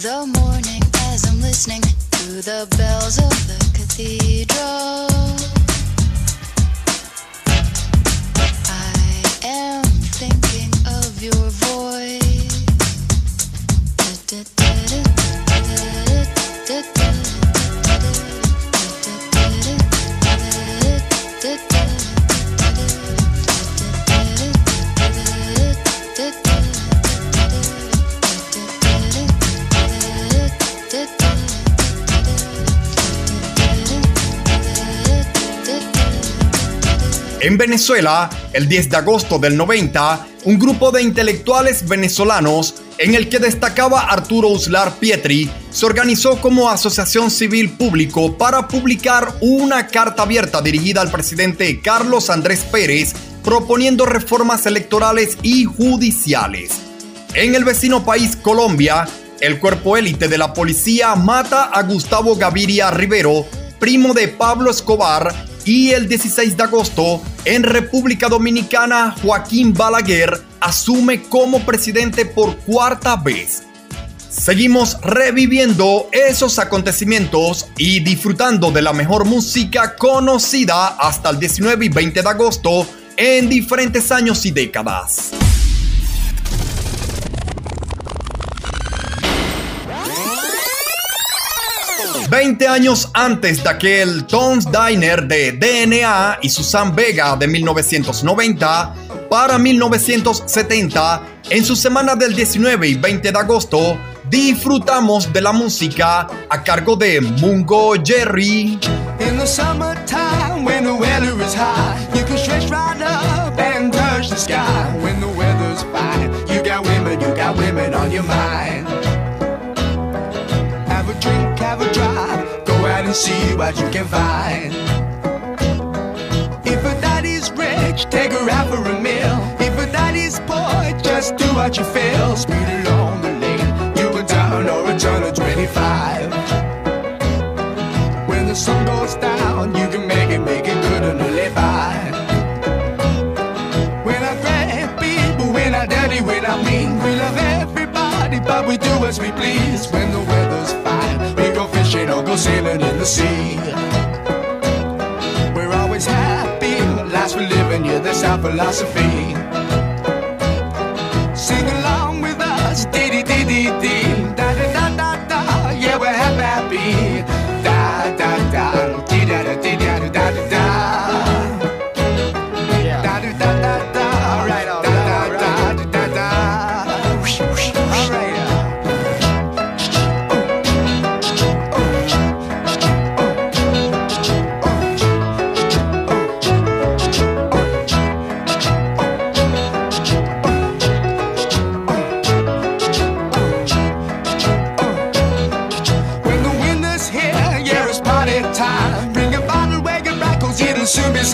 The morning as I'm listening to the bells of the cathedral. En Venezuela, el 10 de agosto del 90, un grupo de intelectuales venezolanos, en el que destacaba Arturo Uslar Pietri, se organizó como asociación civil público para publicar una carta abierta dirigida al presidente Carlos Andrés Pérez proponiendo reformas electorales y judiciales. En el vecino país Colombia, el cuerpo élite de la policía mata a Gustavo Gaviria Rivero, primo de Pablo Escobar, y el 16 de agosto, en República Dominicana, Joaquín Balaguer asume como presidente por cuarta vez. Seguimos reviviendo esos acontecimientos y disfrutando de la mejor música conocida hasta el 19 y 20 de agosto en diferentes años y décadas. Veinte años antes de aquel Tom's Diner de DNA y Susan Vega de 1990, para 1970, en su semana del 19 y 20 de agosto, disfrutamos de la música a cargo de Mungo Jerry. In the summertime, when the weather is high, you can stretch right up and touch the sky. When the and see what you can find. If a daddy's rich, take her out for a meal. If a daddy's poor, just do what you feel. Speed along the lane, you go down or a turn of 25. When the sun goes down, you can make it, make it good and live by. When I grab people, when I dirty, when I mean, we love everybody, but we do as we please. When the or go sailing in the sea. We're always happy, last we're living, yeah, that's our philosophy.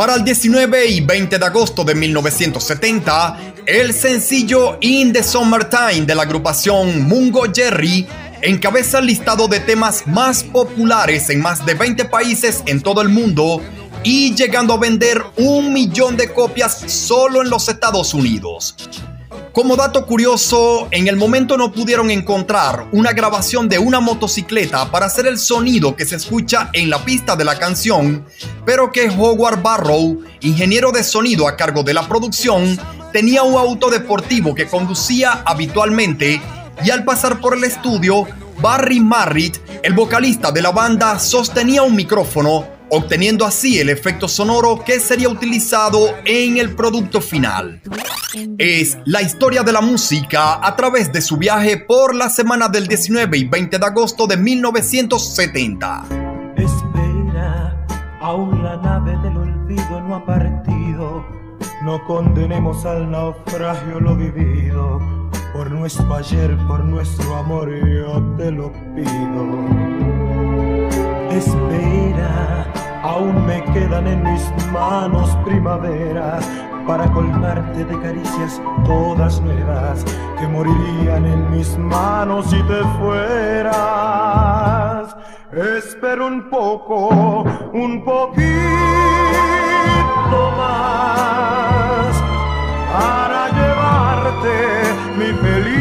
Para el 19 y 20 de agosto de 1970, el sencillo In the Summertime de la agrupación Mungo Jerry encabeza el listado de temas más populares en más de 20 países en todo el mundo y llegando a vender un millón de copias solo en los Estados Unidos. Como dato curioso, en el momento no pudieron encontrar una grabación de una motocicleta para hacer el sonido que se escucha en la pista de la canción, pero que Howard Barrow, ingeniero de sonido a cargo de la producción, tenía un auto deportivo que conducía habitualmente y al pasar por el estudio, Barry Marritt, el vocalista de la banda, sostenía un micrófono, obteniendo así el efecto sonoro que sería utilizado en el producto final. Es la historia de la música a través de su viaje por la semana del 19 y 20 de agosto de 1970. Espera, aún la nave del olvido no ha partido. No condenemos al naufragio lo vivido. Por nuestro ayer, por nuestro amor, yo te lo pido. Espera, aún me quedan en mis manos primavera para colmarte de caricias todas nuevas que morirían en mis manos si te fueras. Espero un poco, un poquito más para llevarte mi felicidad.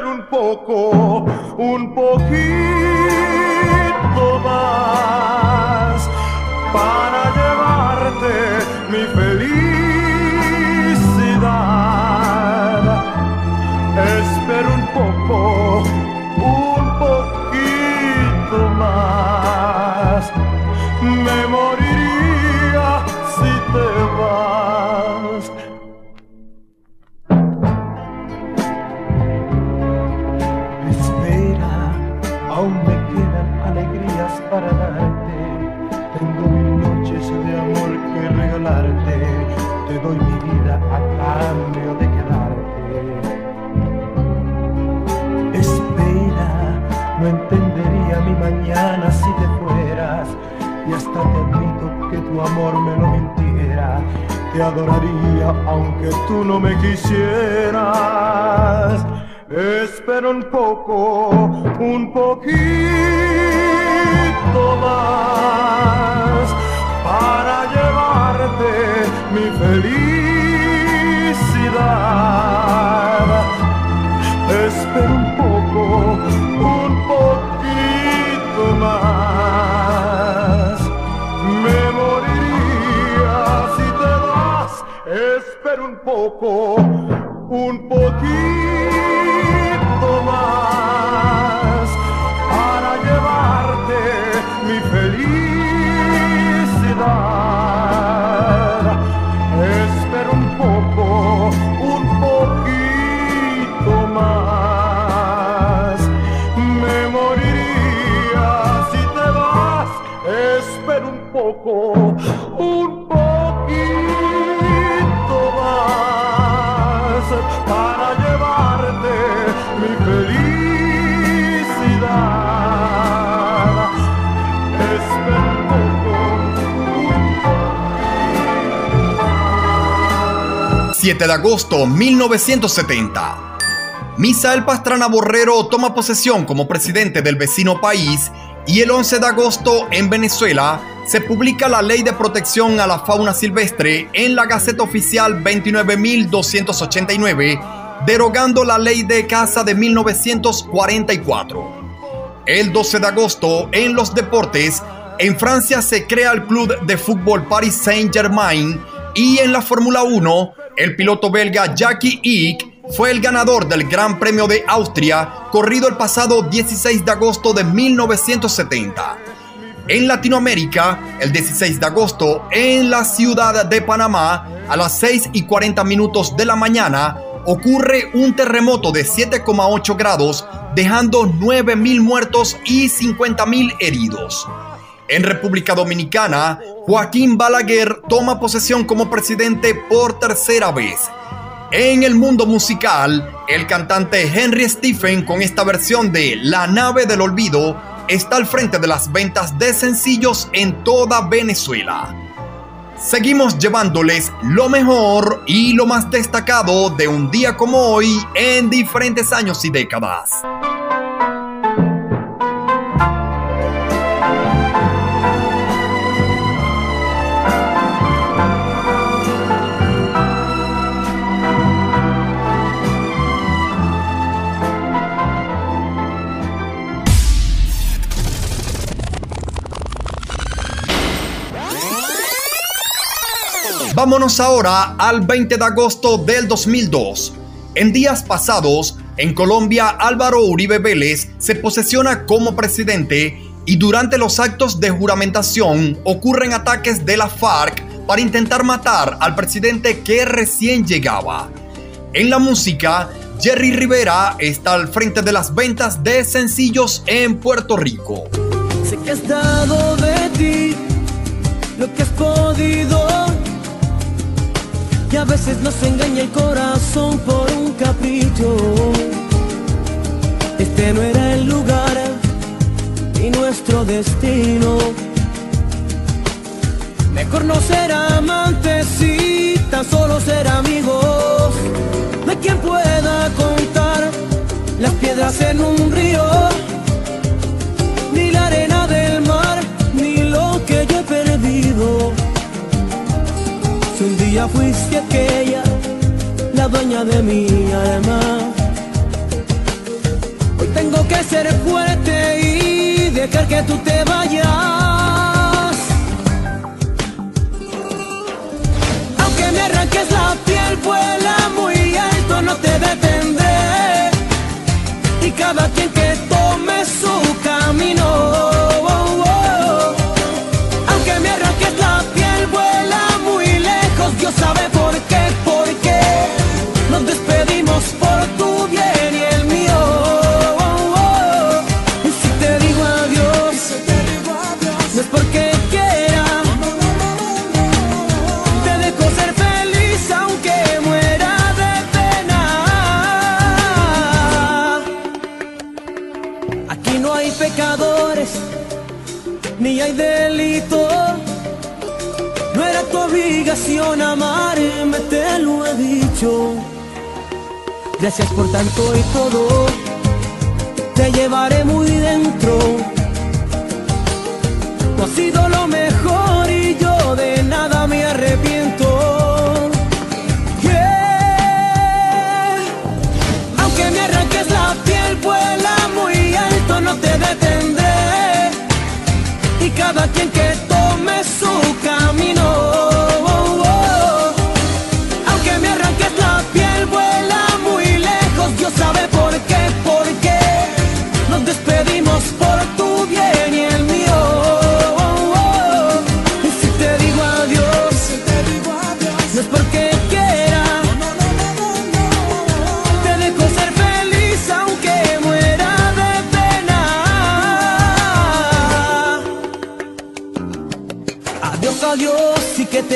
Un poco, un poquito más para llevarte mi felicidad. No entendería mi mañana si te fueras. Y hasta te admito que tu amor me lo mintiera. Te adoraría aunque tú no me quisieras. Espera un poco, un poquito más para llevarte mi felicidad. Espera un poco, Espera un poco, un poquito más para llevarte mi felicidad. Espera un poco, un poquito más. Me moriría si te vas. Espera un poco, 7 de agosto 1970. Misael Pastrana Borrero toma posesión como presidente del vecino país y el 11 de agosto en Venezuela se publica la Ley de Protección a la Fauna Silvestre en la Gaceta Oficial 29.289, derogando la Ley de Caza de 1944. El 12 de agosto, en los deportes, en Francia se crea el club de fútbol Paris Saint-Germain y en la Fórmula 1, el piloto belga Jackie Ick fue el ganador del Gran Premio de Austria, corrido el pasado 16 de agosto de 1970. En Latinoamérica, el 16 de agosto, en la ciudad de Panamá, a las 6 y 40 minutos de la mañana, ocurre un terremoto de 7,8 grados, dejando 9.000 muertos y 50.000 heridos. En República Dominicana, Joaquín Balaguer toma posesión como presidente por tercera vez. En el mundo musical, el cantante Henry Stephen con esta versión de La nave del olvido está al frente de las ventas de sencillos en toda Venezuela. Seguimos llevándoles lo mejor y lo más destacado de un día como hoy en diferentes años y décadas. Vámonos ahora al 20 de agosto del 2002. En días pasados, en Colombia, Álvaro Uribe Vélez se posesiona como presidente y durante los actos de juramentación ocurren ataques de la FARC para intentar matar al presidente que recién llegaba. En la música, Jerry Rivera está al frente de las ventas de sencillos en Puerto Rico. Sé que has dado de ti lo que has podido. Y a veces nos engaña el corazón por un capricho. Este no era el lugar ni nuestro destino. Mejor no ser amantes y tan solo ser amigos. Hay quien pueda contar las piedras en un río, fuiste aquella, la dueña de mi alma, hoy tengo que ser fuerte y dejar que tú te vayas. Aunque me arranques la piel, vuela muy alto, no te detendré. Y cada quien que obligación te lo he dicho. Gracias por tanto y todo, te llevaré muy dentro. Tú has sido lo mejor y yo de nada me arrepiento. Aunque me arranques la piel, vuela muy alto, no te detendré. Y cada quien que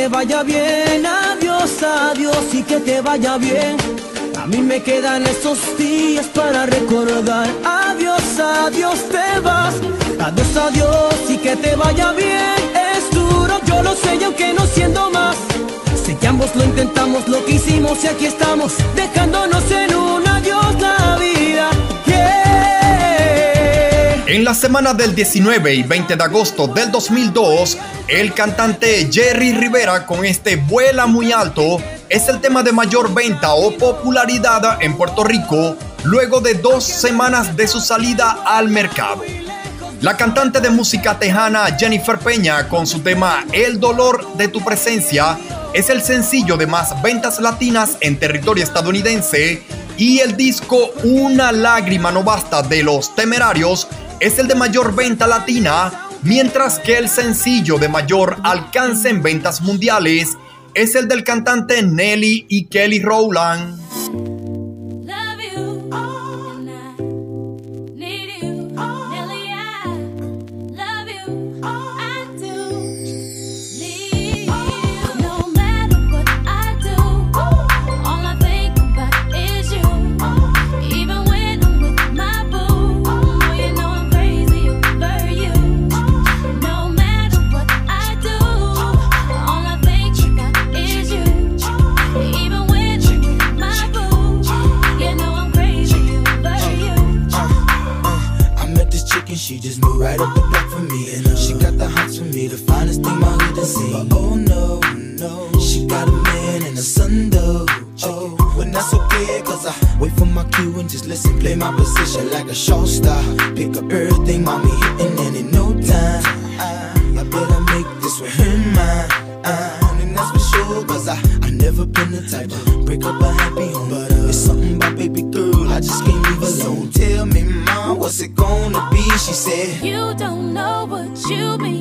te vaya bien, adiós, adiós y que te vaya bien. A mí me quedan esos días para recordar. Adiós, adiós, te vas. Adiós, adiós y que te vaya bien. Es duro, yo lo sé aunque no siendo más. Sé que ambos lo intentamos, lo que hicimos y aquí estamos, dejándonos en un adiós la vida. En la semana del 19 y 20 de agosto del 2002, el cantante Jerry Rivera con este Vuela muy alto es el tema de mayor venta o popularidad en Puerto Rico luego de dos semanas de su salida al mercado. La cantante de música tejana Jennifer Peña con su tema El dolor de tu presencia es el sencillo de más ventas latinas en territorio estadounidense y el disco Una lágrima no basta de los temerarios es el de mayor venta latina, mientras que el sencillo de mayor alcance en ventas mundiales es el del cantante Nelly y Kelly Rowland. She just moved right up the block for me. And uh, she got the hots for me, the finest thing my hood has seen. But oh no, no, she got a man and a son though. Oh, but that's okay, cause I wait for my cue and just listen. Play my position like a show star. Pick up everything, mommy. said, You don't know what you mean.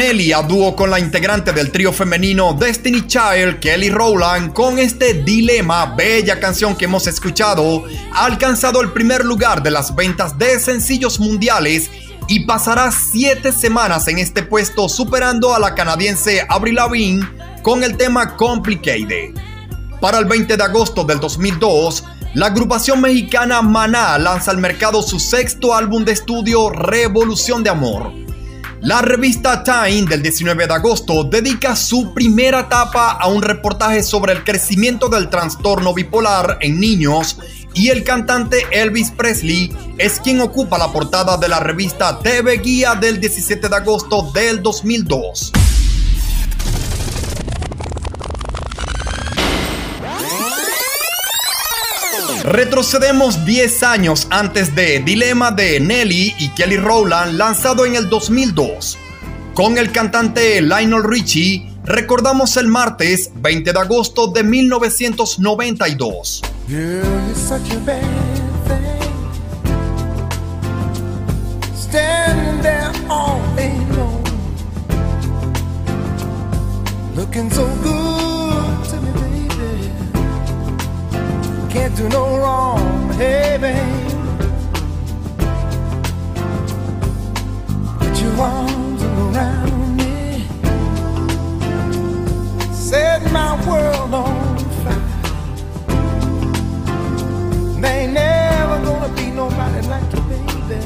Bonelli a dúo con la integrante del trío femenino Destiny Child, Kelly Rowland, con este Dilema, bella canción que hemos escuchado, ha alcanzado el primer lugar de las ventas de sencillos mundiales y pasará 7 semanas en este puesto superando a la canadiense Avril Lavigne con el tema Complicated. Para el 20 de agosto del 2002, la agrupación mexicana Maná lanza al mercado su sexto álbum de estudio Revolución de Amor revista Time del 19 de agosto dedica su primera etapa a un reportaje sobre el crecimiento del trastorno bipolar en niños y el cantante Elvis Presley es quien ocupa la portada de la revista TV Guía del 17 de agosto del 2002. Retrocedemos 10 años antes de Dilema de Nelly y Kelly Rowland lanzado en el 2002. Con el cantante Lionel Richie recordamos el martes 20 de agosto de 1992. Girl, you're such a bad thing. Standing there all alone. Looking so good Can't do no wrong, hey, babe. Put your arms around me. Set my world on fire. There ain't never gonna be nobody like you, baby.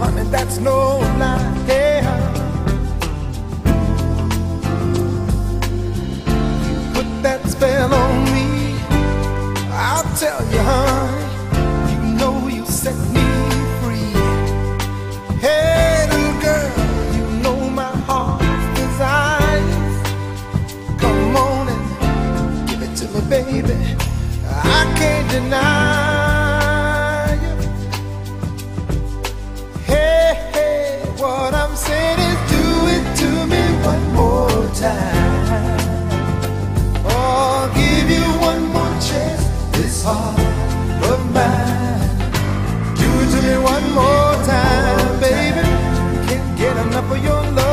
Honey, that's no lie. Hey, honey. That spell on me. I'll tell you, honey. You know you set me free. Hey, little girl, you know my heart's. Come on and give it to me, baby. I can't deny you. Hey, hey, what I'm saying is do it to me one more time. Heart of mine. Do it to me one more time, baby. Can't get enough of your love.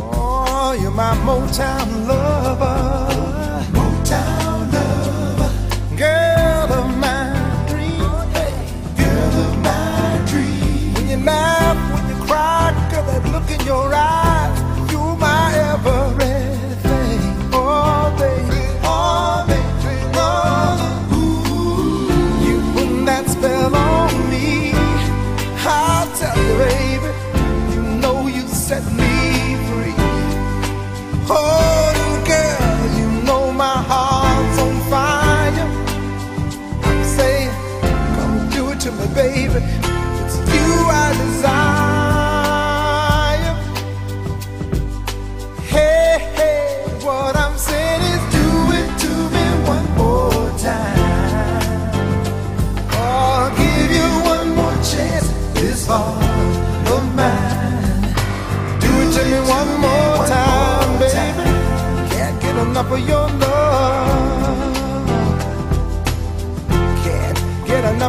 Oh, you're my Motown lover. Your eyes.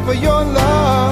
Get enough of your love.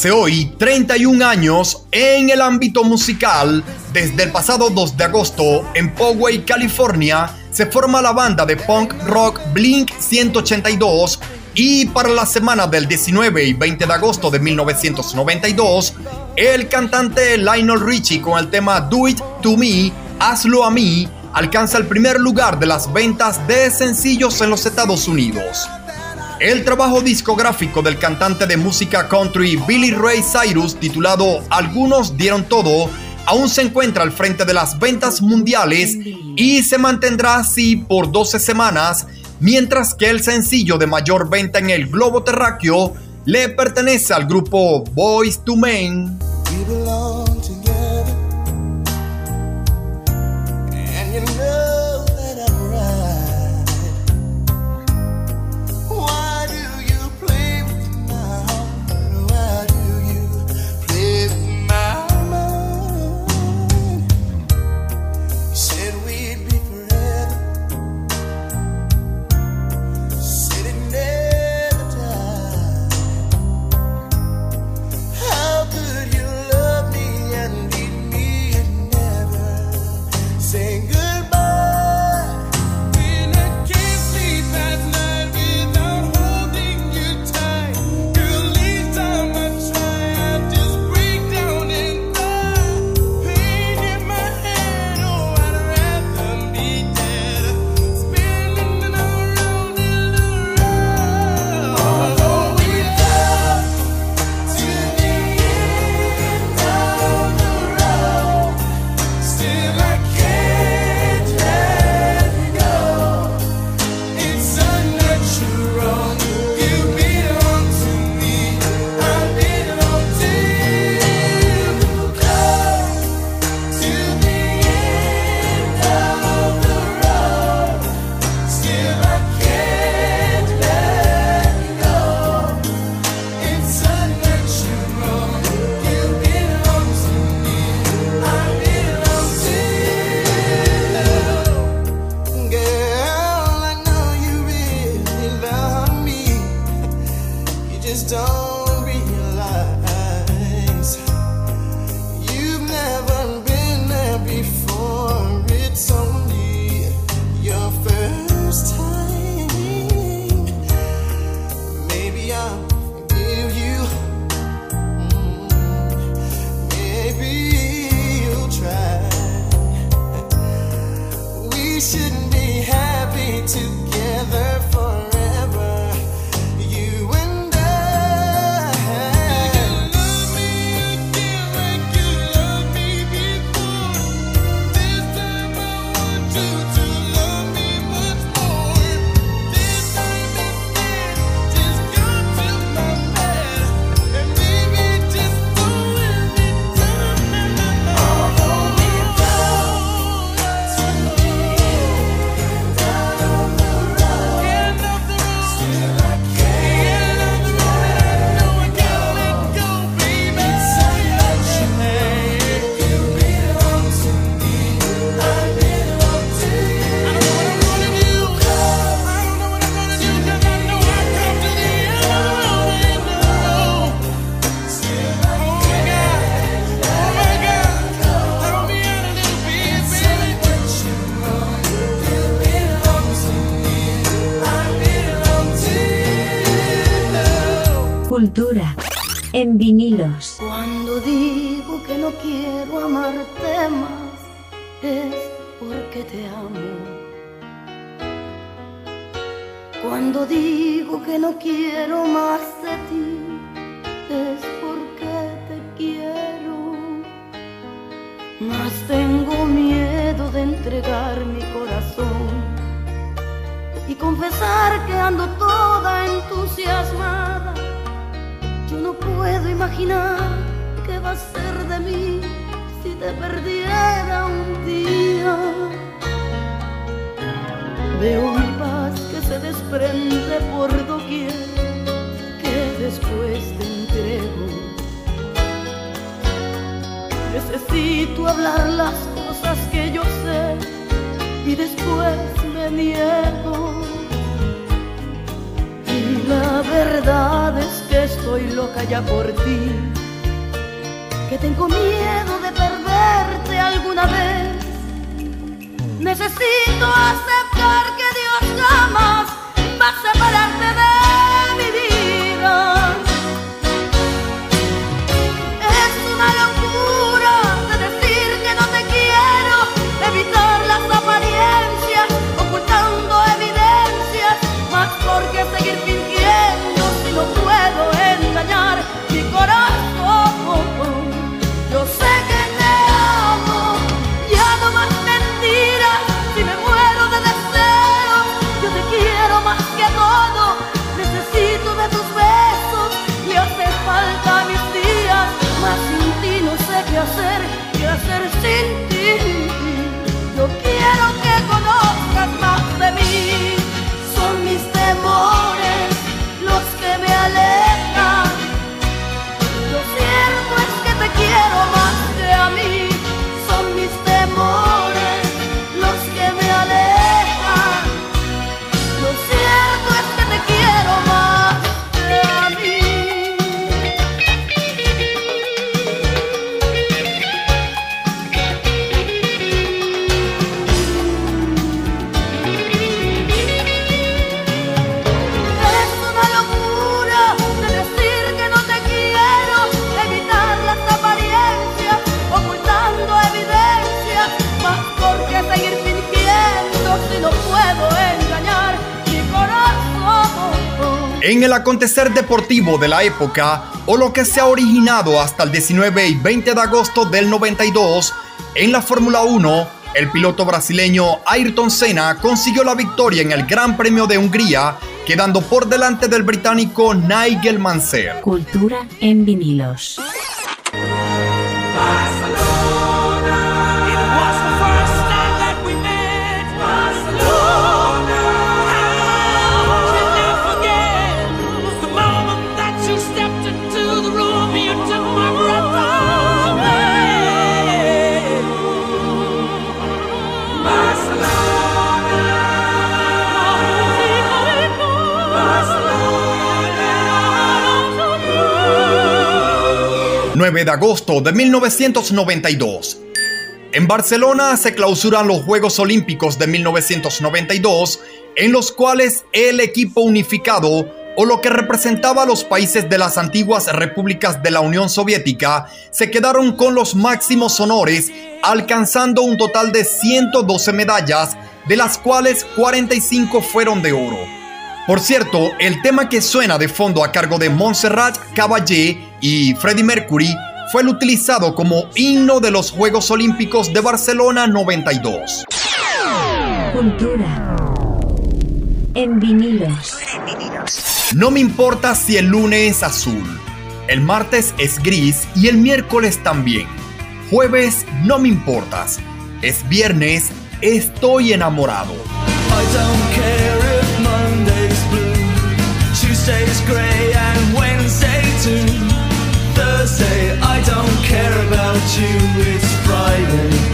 Hace hoy 31 años en el ámbito musical, desde el pasado 2 de agosto en Poway, California, se forma la banda de punk rock Blink 182 y para la semana del 19 y 20 de agosto de 1992, el cantante Lionel Richie con el tema Do It To Me, Hazlo a mí, alcanza el primer lugar de las ventas de sencillos en los Estados Unidos. El trabajo discográfico del cantante de música country Billy Ray Cyrus, titulado Algunos dieron todo, aún se encuentra al frente de las ventas mundiales y se mantendrá así por 12 semanas, mientras que el sencillo de mayor venta en el globo terráqueo le pertenece al grupo Boys to Men. De la época, o lo que se ha originado hasta el 19 y 20 de agosto del 92, en la Fórmula 1, el piloto brasileño Ayrton Senna consiguió la victoria en el Gran Premio de Hungría, quedando por delante del británico Nigel Mansell. Cultura en vinilos. 9 de agosto de 1992. En Barcelona se clausuran los Juegos Olímpicos de 1992, en los cuales el equipo unificado, o lo que representaba a los países de las antiguas repúblicas de la Unión Soviética, se quedaron con los máximos honores, alcanzando un total de 112 medallas, de las cuales 45 fueron de oro. Por cierto, el tema que suena de fondo a cargo de Montserrat Caballé y Freddie Mercury fue el utilizado como himno de los Juegos Olímpicos de Barcelona 92. Cultura en vinilos. No me importa si el lunes es azul, el martes es gris y el miércoles también. Jueves no me importas, es viernes, estoy enamorado. I don't care Tuesday's grey and Wednesday too. Thursday, I don't care about you. It's Friday,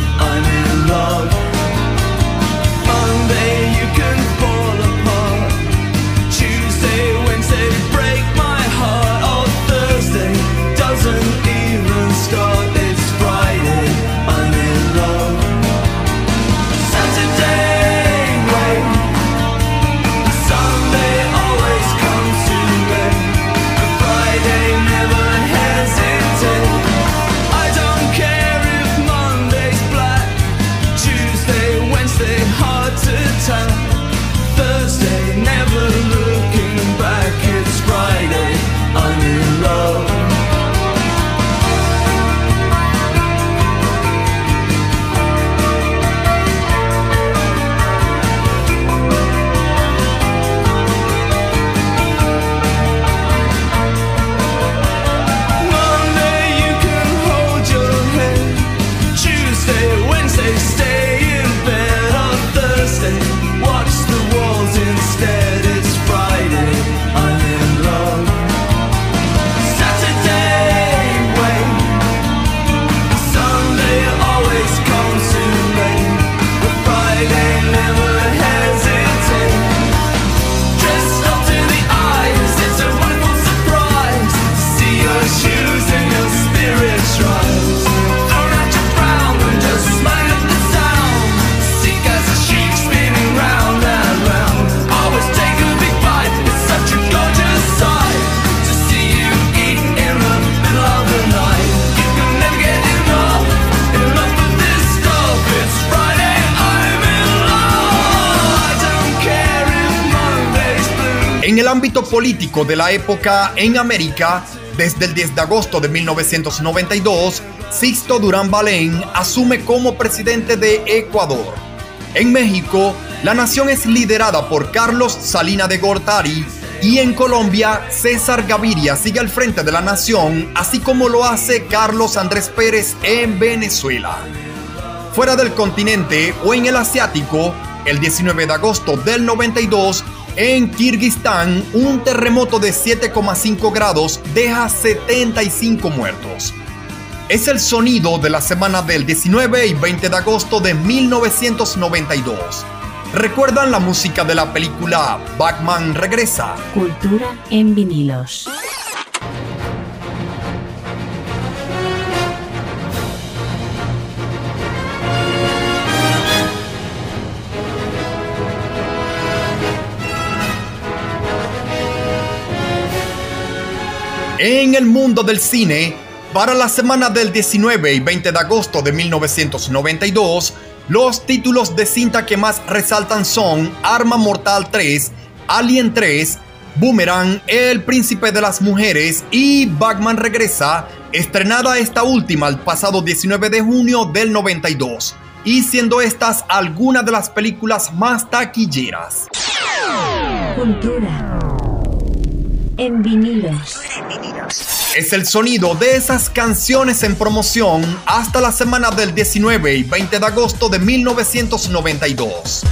En el ámbito político de la época en América, desde el 10 de agosto de 1992, Sixto Durán Balén asume como presidente de Ecuador. En México, la nación es liderada por Carlos Salina de Gortari y en Colombia, César Gaviria sigue al frente de la nación, así como lo hace Carlos Andrés Pérez en Venezuela. Fuera del continente o en el asiático, el 19 de agosto del 92, en Kirguistán, un terremoto de 7,5 grados deja 75 muertos. Es el sonido de la semana del 19 y 20 de agosto de 1992. ¿Recuerdan la música de la película Batman Regresa? Cultura en vinilos. En el mundo del cine, para la semana del 19 y 20 de agosto de 1992, los títulos de cinta que más resaltan son Arma Mortal 3, Alien 3, Boomerang, El Príncipe de las Mujeres y Batman Regresa, estrenada esta última el pasado 19 de junio del 92, y siendo estas algunas de las películas más taquilleras. En vinilos. Es el sonido de esas canciones en promoción hasta la semana del 19 y 20 de agosto de 1992.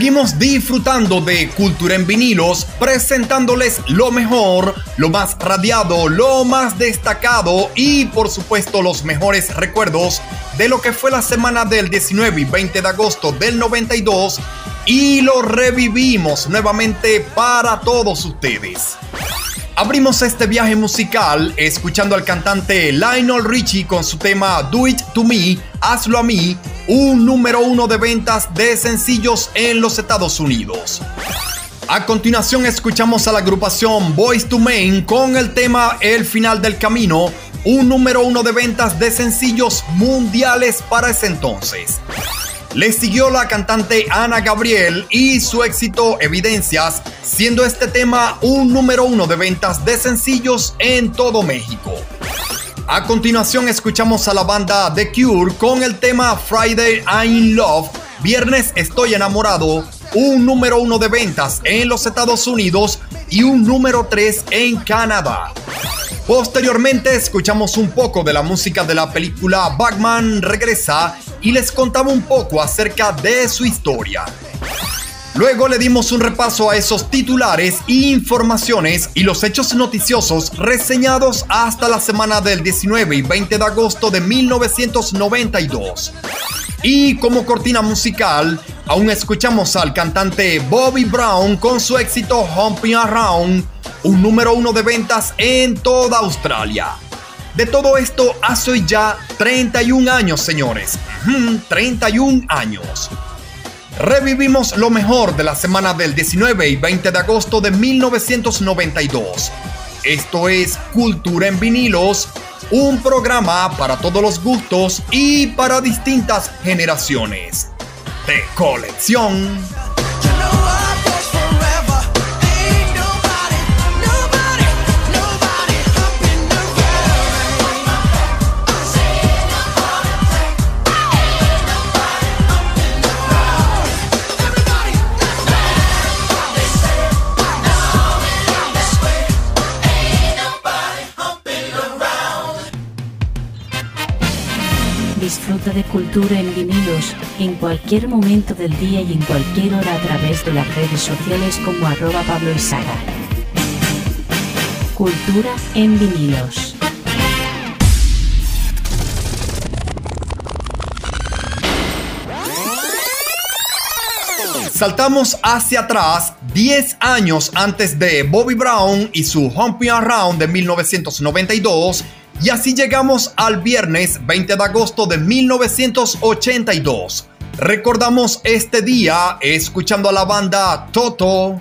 Seguimos disfrutando de Cultura en vinilos, presentándoles lo mejor, lo más radiado, lo más destacado y por supuesto los mejores recuerdos de lo que fue la semana del 19 y 20 de agosto del 92 y lo revivimos nuevamente para todos ustedes. Abrimos este viaje musical escuchando al cantante Lionel Richie con su tema Do It To Me, Hazlo a mí, un número uno de ventas de sencillos en los Estados Unidos. A continuación escuchamos a la agrupación Boys to Men con el tema El final del camino, un número uno de ventas de sencillos mundiales para ese entonces. Le siguió la cantante Ana Gabriel y su éxito Evidencias, siendo este tema un número uno de ventas de sencillos en todo México. A continuación escuchamos a la banda The Cure con el tema Friday I'm in Love, Viernes Estoy enamorado, un número uno de ventas en los Estados Unidos y un número 3 en Canadá. Posteriormente escuchamos un poco de la música de la película Batman Regresa y les contaba un poco acerca de su historia. Luego le dimos un repaso a esos titulares e informaciones y los hechos noticiosos reseñados hasta la semana del 19 y 20 de agosto de 1992. Y como cortina musical, aún escuchamos al cantante Bobby Brown con su éxito Humping Around, un número uno de ventas en toda Australia. De todo esto hace ya 31 años, señores. Ujú, 31 años. Revivimos lo mejor de la semana del 19 y 20 de agosto de 1992. Esto es Cultura en vinilos, un programa para todos los gustos y para distintas generaciones. De colección. De cultura en vinilos en cualquier momento del día y en cualquier hora a través de las redes sociales como arroba Pablo Izaga. Cultura en vinilos. Saltamos hacia atrás 10 años antes de Bobby Brown y su Humping Around de 1992 y así llegamos al viernes 20 de agosto de 1982. Recordamos este día escuchando a la banda Toto.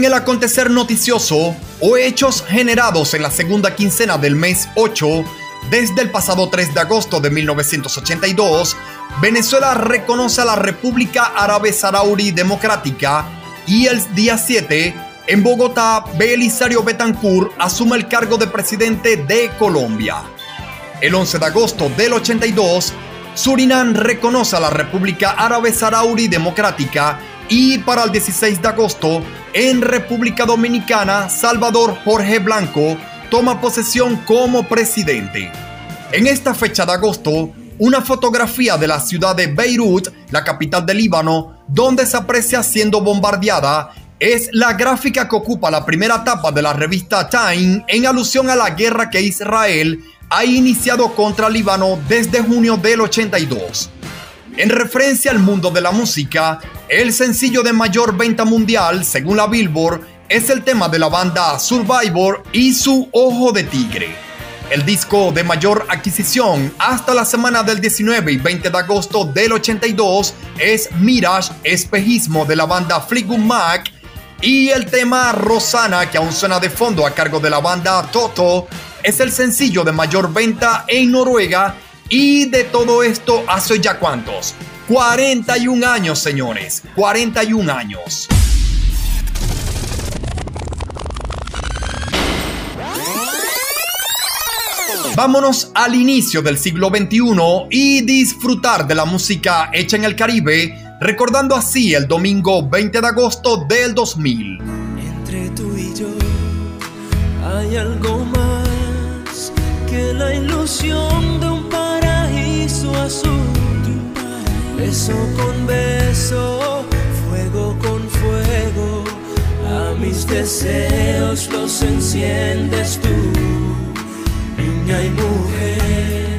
En el acontecer noticioso o hechos generados en la segunda quincena del mes 8, desde el pasado 3 de agosto de 1982, Venezuela reconoce a la República Árabe Saharaui Democrática y el día 7, en Bogotá, Belisario Betancourt asume el cargo de presidente de Colombia. El 11 de agosto del 82, Surinam reconoce a la República Árabe Saharaui Democrática y para el 16 de agosto, en República Dominicana, Salvador Jorge Blanco toma posesión como presidente. En esta fecha de agosto, una fotografía de la ciudad de Beirut, la capital del Líbano, donde se aprecia siendo bombardeada, es la gráfica que ocupa la primera etapa de la revista Time en alusión a la guerra que Israel ha iniciado contra Líbano desde junio del 82. En referencia al mundo de la música, el sencillo de mayor venta mundial, según la Billboard, es el tema de la banda Survivor y su Ojo de Tigre. El disco de mayor adquisición hasta la semana del 19 y 20 de agosto del 82 es Mirage Espejismo de la banda Fleetwood Mac y el tema Rosana que aún suena de fondo a cargo de la banda Toto es el sencillo de mayor venta en Noruega y de todo esto hace ya cuántos? 41 años, señores. 41 años. Vámonos al inicio del siglo XXI y disfrutar de la música hecha en el Caribe, recordando así el domingo 20 de agosto del 2000. Entre tú y yo hay algo más que la ilusión de un paraíso azul. Beso con beso, fuego con fuego, a mis deseos los enciendes tú, niña y mujer,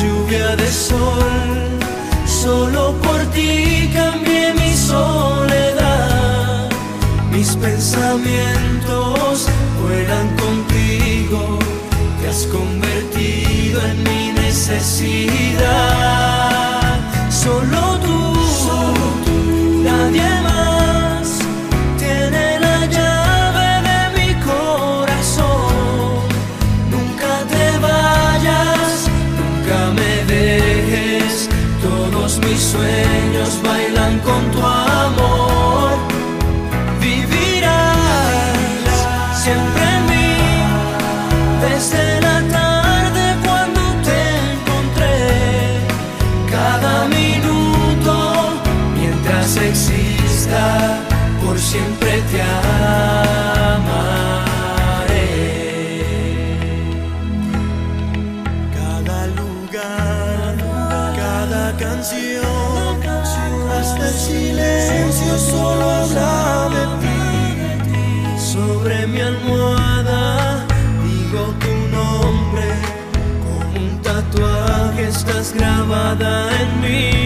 lluvia de sol, solo por ti cambié mi soledad, mis pensamientos vuelan contigo, te has convertido en mi necesidad. Solo tú, nadie más tiene la llave de mi corazón. Nunca te vayas, nunca me dejes. Todos mis sueños bailan con tu amor. Mother and me.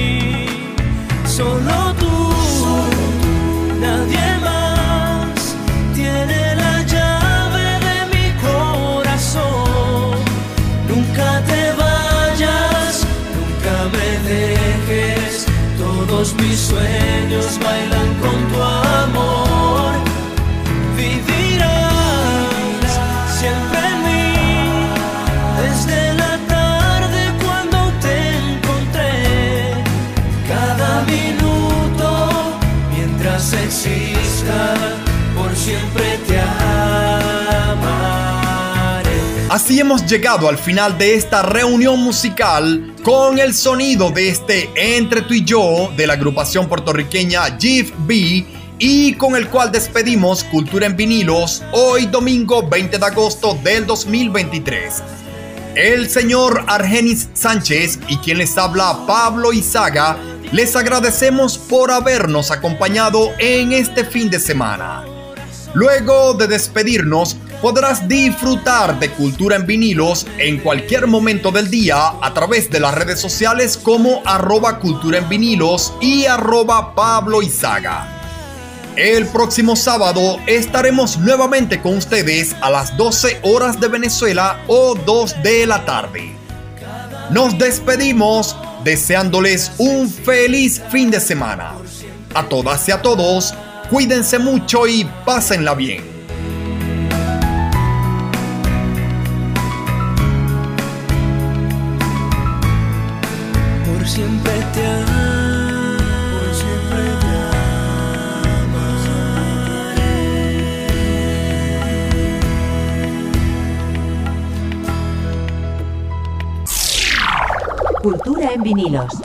Así hemos llegado al final de esta reunión musical con el sonido de este Entre tú y yo de la agrupación puertorriqueña GIF B y con el cual despedimos Cultura en vinilos hoy domingo 20 de agosto del 2023. El señor Argenis Sánchez y quien les habla Pablo Izaga les agradecemos por habernos acompañado en este fin de semana. Luego de despedirnos, podrás disfrutar de Cultura en vinilos en cualquier momento del día a través de las redes sociales como arroba Cultura en vinilos y arroba Pablo Izaga. El próximo sábado estaremos nuevamente con ustedes a las 12 horas de Venezuela o 2 de la tarde. Nos despedimos deseándoles un feliz fin de semana. A todas y a todos, cuídense mucho y pásenla bien. En vinilos.